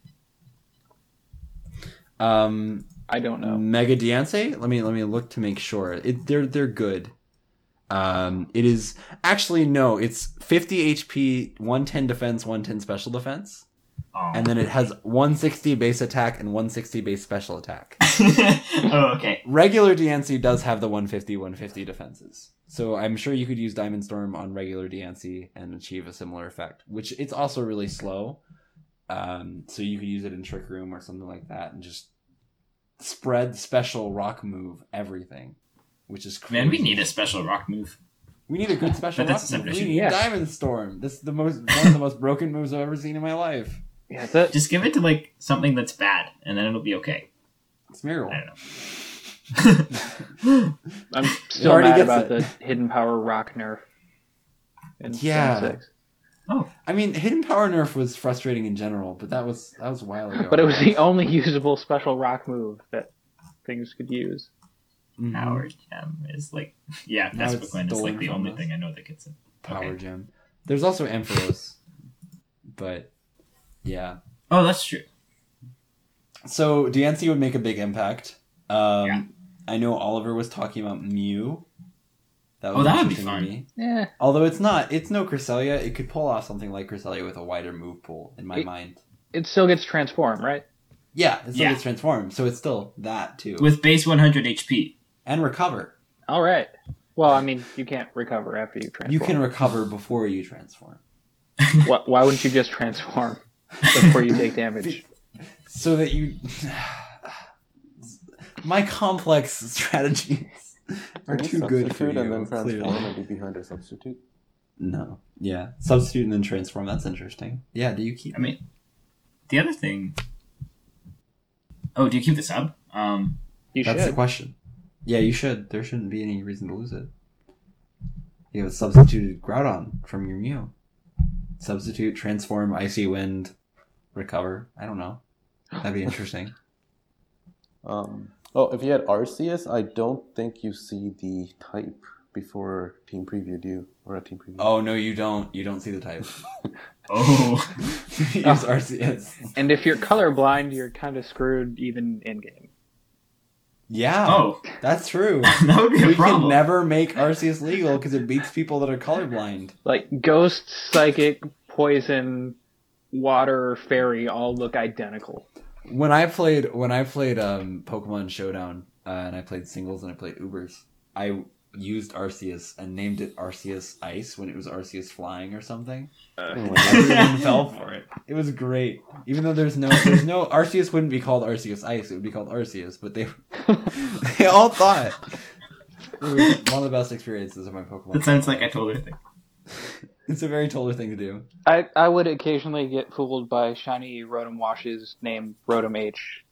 Um, I don't know. Mega Diancie. Let me let me look to make sure. It, they're they're good. Um, it is actually no. It's 50 HP, 110 defense, 110 special defense, Oh. and then it has 160 base attack and 160 base special attack. oh, okay. regular Diancie does have the 150 150 defenses. So I'm sure you could use Diamond Storm on regular Diancie and achieve a similar effect, which it's also really slow. Um, so you could use it in Trick Room or something like that and just spread special rock move everything, which is crazy. Man, we need a special rock move. we need a good special rock move. We need Yeah. Diamond Storm. This is the most one of the most broken moves I've ever seen in my life. Yeah, that, Just give it to like something that's bad, and then it'll be okay. Smeargle. I don't know. I'm still mad about it. the hidden power rock nerf. In Yeah. Gen 6. Oh, I mean, hidden power nerf was frustrating in general, but that was that was a while ago. But it was the only usable special rock move that things could use. Mhm. Power Gem is like, yeah, Now that's it's Bookland is like the only us. thing I know that gets it. power Okay. gem. There's also Ampharos, but yeah. Oh, that's true. So Diancie would make a big impact. Um, Yeah. I know Oliver was talking about Mew. That Oh, that would be fun. me. Yeah. Although it's not, it's no Cresselia. It could pull off something like Cresselia with a wider move pool, in my It- mind. It still gets transformed, right? Yeah, it still Yeah. gets transformed, so it's still that too, With base 100 HP. and recover. All right. Well, I mean, you can't recover after you transform. You can recover before you transform, Why, why wouldn't you just transform before you take damage? so that you. my complex strategies are too good for you. and then transform and be behind a substitute. No. Yeah. Substitute and then transform. That's interesting. Yeah. Do you keep? I mean, the other thing. Oh, do you keep the sub? Um, You That's should. the question. Yeah, you should. There shouldn't be any reason to lose it. You have substituted Groudon from your Mew. Substitute, transform, icy wind, recover. I don't know. That'd be interesting. Um, oh, if you had Arceus, I don't think you see the type before Team Preview do or a Team Preview. oh no, you don't. You don't see the type. oh, Use RCS. And if you're colorblind, you're kind of screwed even in game. Yeah. oh, That's true. that would be a we problem. can never make Arceus legal because it beats people that are colorblind. Like ghost, psychic, poison, water, fairy all look identical. when I played when I played um, Pokemon Showdown uh, and I played singles and I played Ubers, I used Arceus and named it Arceus Ice when it was Arceus Flying or something. Uh, oh my God. Everyone fell for it. It was great. Even though there's no there's no Arceus wouldn't be called Arceus Ice, it would be called Arceus, but they they all thought it was one of the best experiences of my Pokemon. That sounds like a Toler thing. It's a very Toler thing to do. I, I would occasionally get fooled by shiny Rotom washes named Rotom H.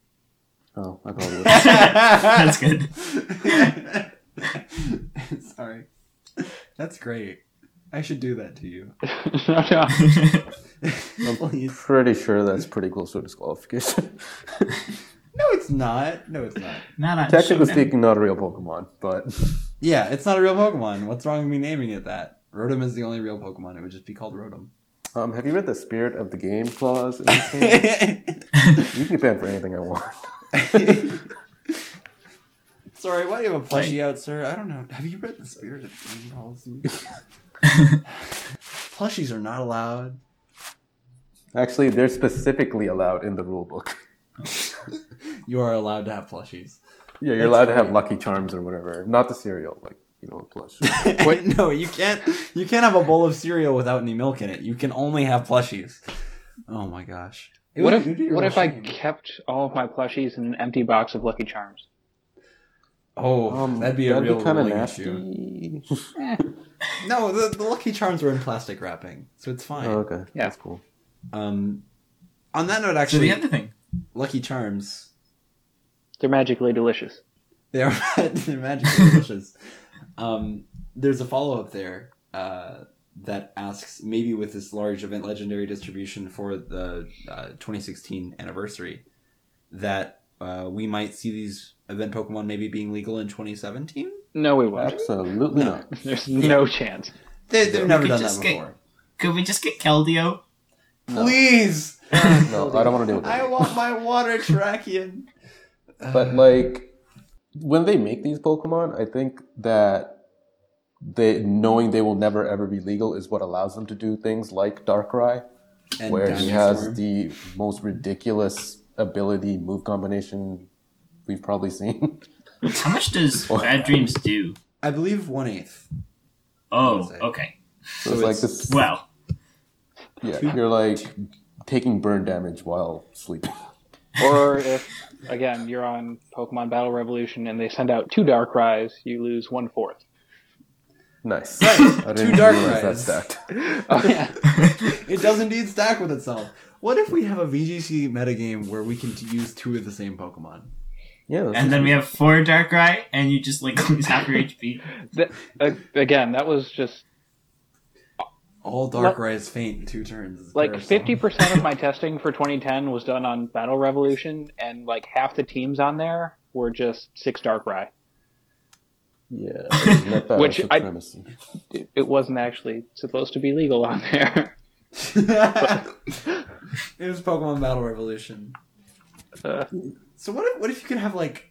Oh, I probably would. That's good. Sorry. That's great. I should do that to you. no, no. Please. Pretty sure that's pretty close to a disqualification. No, it's not. No, it's not. Not on Technically Showdown. speaking, not a real Pokemon, but Yeah, it's not a real Pokemon. What's wrong with me naming it that? Rotom is the only real Pokemon. It would just be called Rotom. um, have you read the Spirit of the Game clause? In this game? you can be banned for anything I want. Sorry, why do you have a plushie out, sir? I don't know. Have you read the Spirit of the Game policy? Plushies are not allowed. Actually, they're specifically allowed in the rule book. You are allowed to have plushies. Yeah, you're allowed to have Lucky Charms or whatever. Not the cereal, like you know, plush. Wait, no, you can't. You can't have a bowl of cereal without any milk in it. You can only have plushies. Oh my gosh. It What if it would be a what if I kept all of my plushies in an empty box of Lucky Charms? Oh, that'd be a real kind of nasty. issue. No, the, the Lucky Charms were in plastic wrapping, so it's fine. Oh, okay, Yeah. that's cool. Um, on that note, So actually, the other thing. Lucky Charms They're magically delicious. they are they're magically delicious. Um, there's a follow up there uh, that asks maybe with this large event legendary distribution for the uh, 2016 anniversary that uh, we might see these event Pokemon maybe being legal in 2017. No, we won't. Absolutely not. There's no chance. They, they've never could done that just get- before. Could we just get Keldeo? Please, No, I don't want to deal with I want my water Trachian. But like, when they make these Pokemon, I think that they knowing they will never ever be legal is what allows them to do things like Darkrai, And where he has the most ridiculous ability move combination we've probably seen. How much does Bad Dreams do? I believe one eighth. Oh, okay. So, So it's like this. Well, Yeah, you're like taking burn damage while sleeping. Or if again you're on Pokemon Battle Revolution and they send out two Darkrai's, you lose one fourth. Nice. Right, two Dark realize Cries. that stacked. Oh yeah. It does indeed stack with itself. What if we have a VGC metagame where we can use two of the same Pokemon? Yeah. and then we have four Darkrai, and you just like lose half your HP. That, uh, again, that was just All Darkrai is faint in two turns. Like fifty percent of my testing for 2010 was done on Battle Revolution, and like half the teams on there were just six Dark Darkrai. Yeah, net Which I- supremacy. It, it wasn't actually supposed to be legal on there. it was Pokemon Battle Revolution. Uh, So what if what if you could have like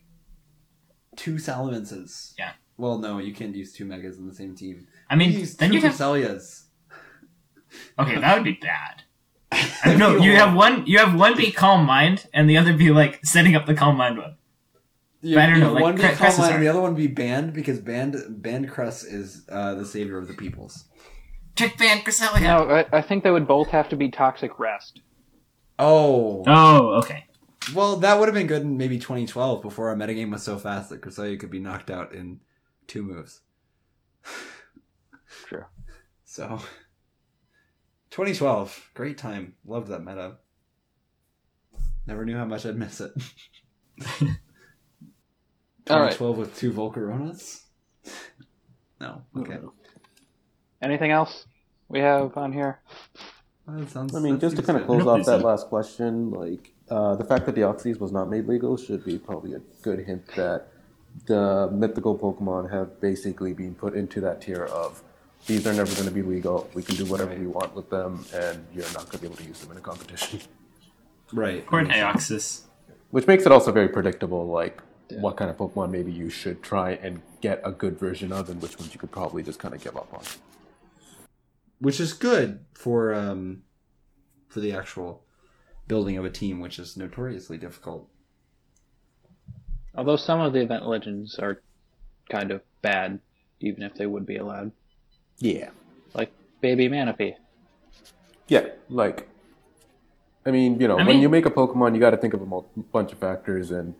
two Salamances? Yeah. Well, no, you can't use two Megas in the same team. I mean, You use then two you have Cresselias. okay. That would be bad. No, you have one. You have one be calm mind, and the other be like setting up the calm mind one. You, I don't you know, have like one be Cre- Calm Mind are- and the other one be banned because banned banned Cress is uh, the savior of the peoples. Trick Van Cresselia. no, I, I think they would both have to be Toxic Rest. Oh, Oh, okay. Well, that would have been good in maybe 2012 before our metagame was so fast that Cresselia could be knocked out in two moves. True. So, 2012, great time. Loved that meta. Never knew how much I'd miss it. All right. 2012 with two Volcaronas? No. Okay. Mm. Anything else we have on here? Well, that sounds, I mean, just to kind of close off that last question, like uh, the fact that Deoxys was not made legal should be probably a good hint that the mythical Pokemon have basically been put into that tier of these are never going to be legal. We can do whatever we want with them, and you're not going to be able to use them in a competition. Right. Poor Deoxys. Which makes it also very predictable, like what kind of Pokemon maybe you should try and get a good version of, and which ones you could probably just kind of give up on. which is good for um for the actual building of a team, which is notoriously difficult. Although some of the event legends are kind of bad, even if they would be allowed. Yeah. Like Baby Manaphy. Yeah, like, I mean, you know, I when mean- you make a Pokemon, you got to think of a mul- bunch of factors, and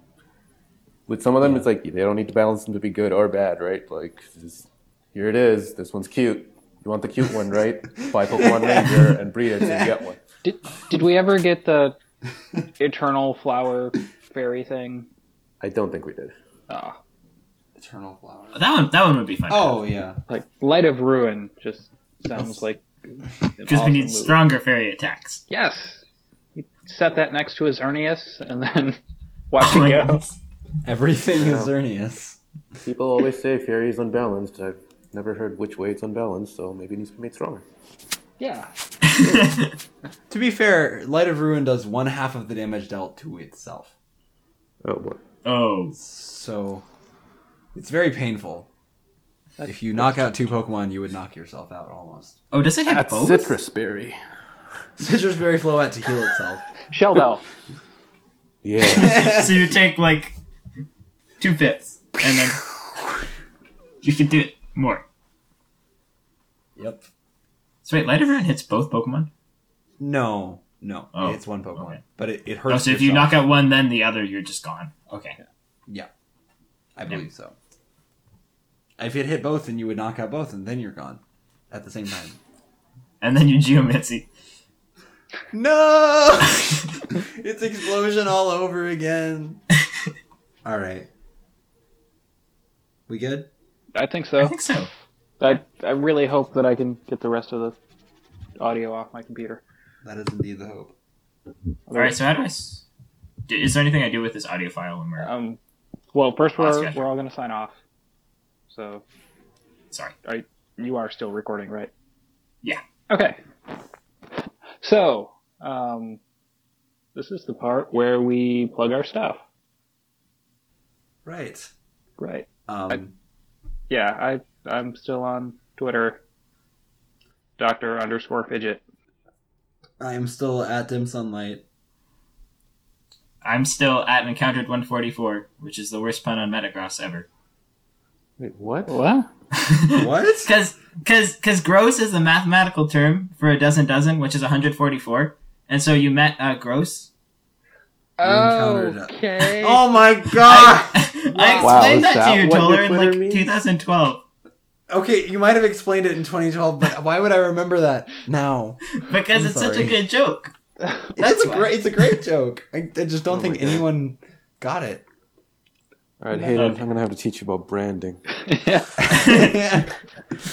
with some of them, it's like they don't need to balance them to be good or bad, right? Like, just, here it is. This one's cute. You want the cute one, right? Buy Pokemon Ranger and breed it so you get one. Did did we ever get the Eternal Flower Fairy thing? I don't think we did. Ah, Eternal flower. That one. That one would be fun. Oh yeah. like Light of Ruin just sounds like because we need stronger fairy attacks. Yes, you set that next to his Xerneas and then watch Oh it go. goodness. Everything is Xerneas. People always say Fairy is unbalanced. I've never heard which way it's unbalanced, so maybe it needs to be made stronger. Yeah, To be fair, Light of Ruin does one half of the damage dealt to itself. Oh boy. oh, So it's very painful. If you knock out two Pokemon, you would knock yourself out almost. oh, does it have That's both? Sitrus Berry. Sitrus Berry Floette to heal itself. Sheldell. Yeah. so you take like two fifths, and then you can do it more. Yep. So wait, Light of Ruin hits both Pokemon. No, no, Oh, it's one Pokemon, okay. but it, it Oh, hurts. so if you knock out one, then the other, you're just gone. Okay. yeah, I believe so. If it hit both, then you would knock out both, and then you're gone at the same time. And then you Geomancy. No, it's explosion all over again. All right, we good? I think so. I think so. I I really hope that I can get the rest of the audio off my computer. That is indeed the hope. All right. So how do I? S- d- is there anything I do with this audio file when we're? Um, well, first we're Oscar. we're all going to sign off. So Sorry. are, you are still recording, right? Yeah. Okay. So, um, this is the part where we plug our stuff. Right. Right. Um, Yeah, I I'm still on Twitter. Doctor underscore fidget. I am still at dim sunlight. I'm still at encountered 144, which is the worst pun on Metagross ever. Wait, what? What? What? Because because because gross is the mathematical term for a dozen dozen, which is 144, and so you met uh, gross. Okay. Oh my god! I Wow, explained is that, that to you, your Toler, in like 2012. Okay, you might have explained it in 2012, but why would I remember that now? Because I'm it's such a good joke. It's a why. great, it's a great joke. I, I just don't Oh think anyone got it. All right, Hayden, I'm gonna have to teach you about branding. yeah.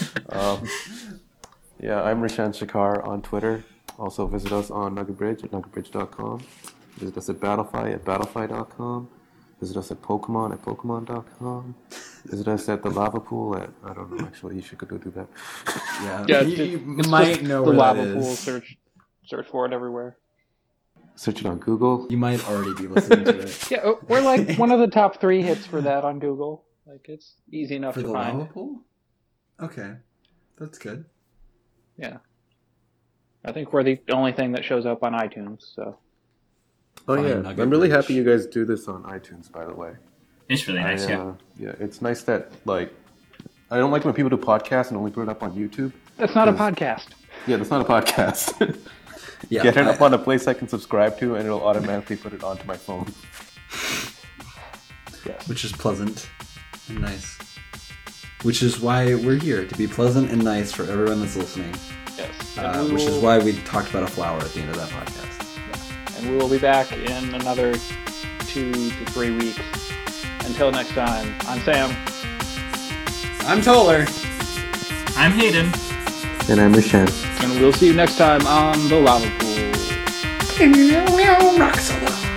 Um, Yeah, I'm Rushan Shakar on Twitter. Also visit us on Nuggetbridge at nuggetbridge.com. Visit us at Battlefy at battlefy.com. Visit us at Pokemon at pokemon.com. Visit us at the lava pool at I don't know actually you should go do that. Yeah, Yeah, you, it's- you it's might know the where lava that pool. is. Search, search for it everywhere. Search it on Google. You might already be listening to it. Yeah, we're like one of the top three hits for that on Google. Like it's easy enough For to the find. lava pool? Okay. That's good. Yeah, I think we're the only thing that shows up on iTunes. So Oh yeah, I'm really Bridge. happy you guys do this on iTunes. By the way, It's really nice, I, yeah. uh, yeah, it's nice that like I don't like when people do podcasts and only put it up on YouTube. that's not a podcast. Yeah, that's not a podcast. Yeah. Get it I- up on a place I can subscribe to, and it'll automatically put it onto my phone. yeah. which is pleasant and nice. Which is why we're here to be pleasant and nice for everyone that's listening. Yes, Uh, which is why we talked about a flower at the end of that podcast. And we will be back in another two to three weeks. Until next time, I'm Sam. I'm Toler. I'm Hayden. And I'm Rushan. And we'll see you next time on the lava pool. I mean, I love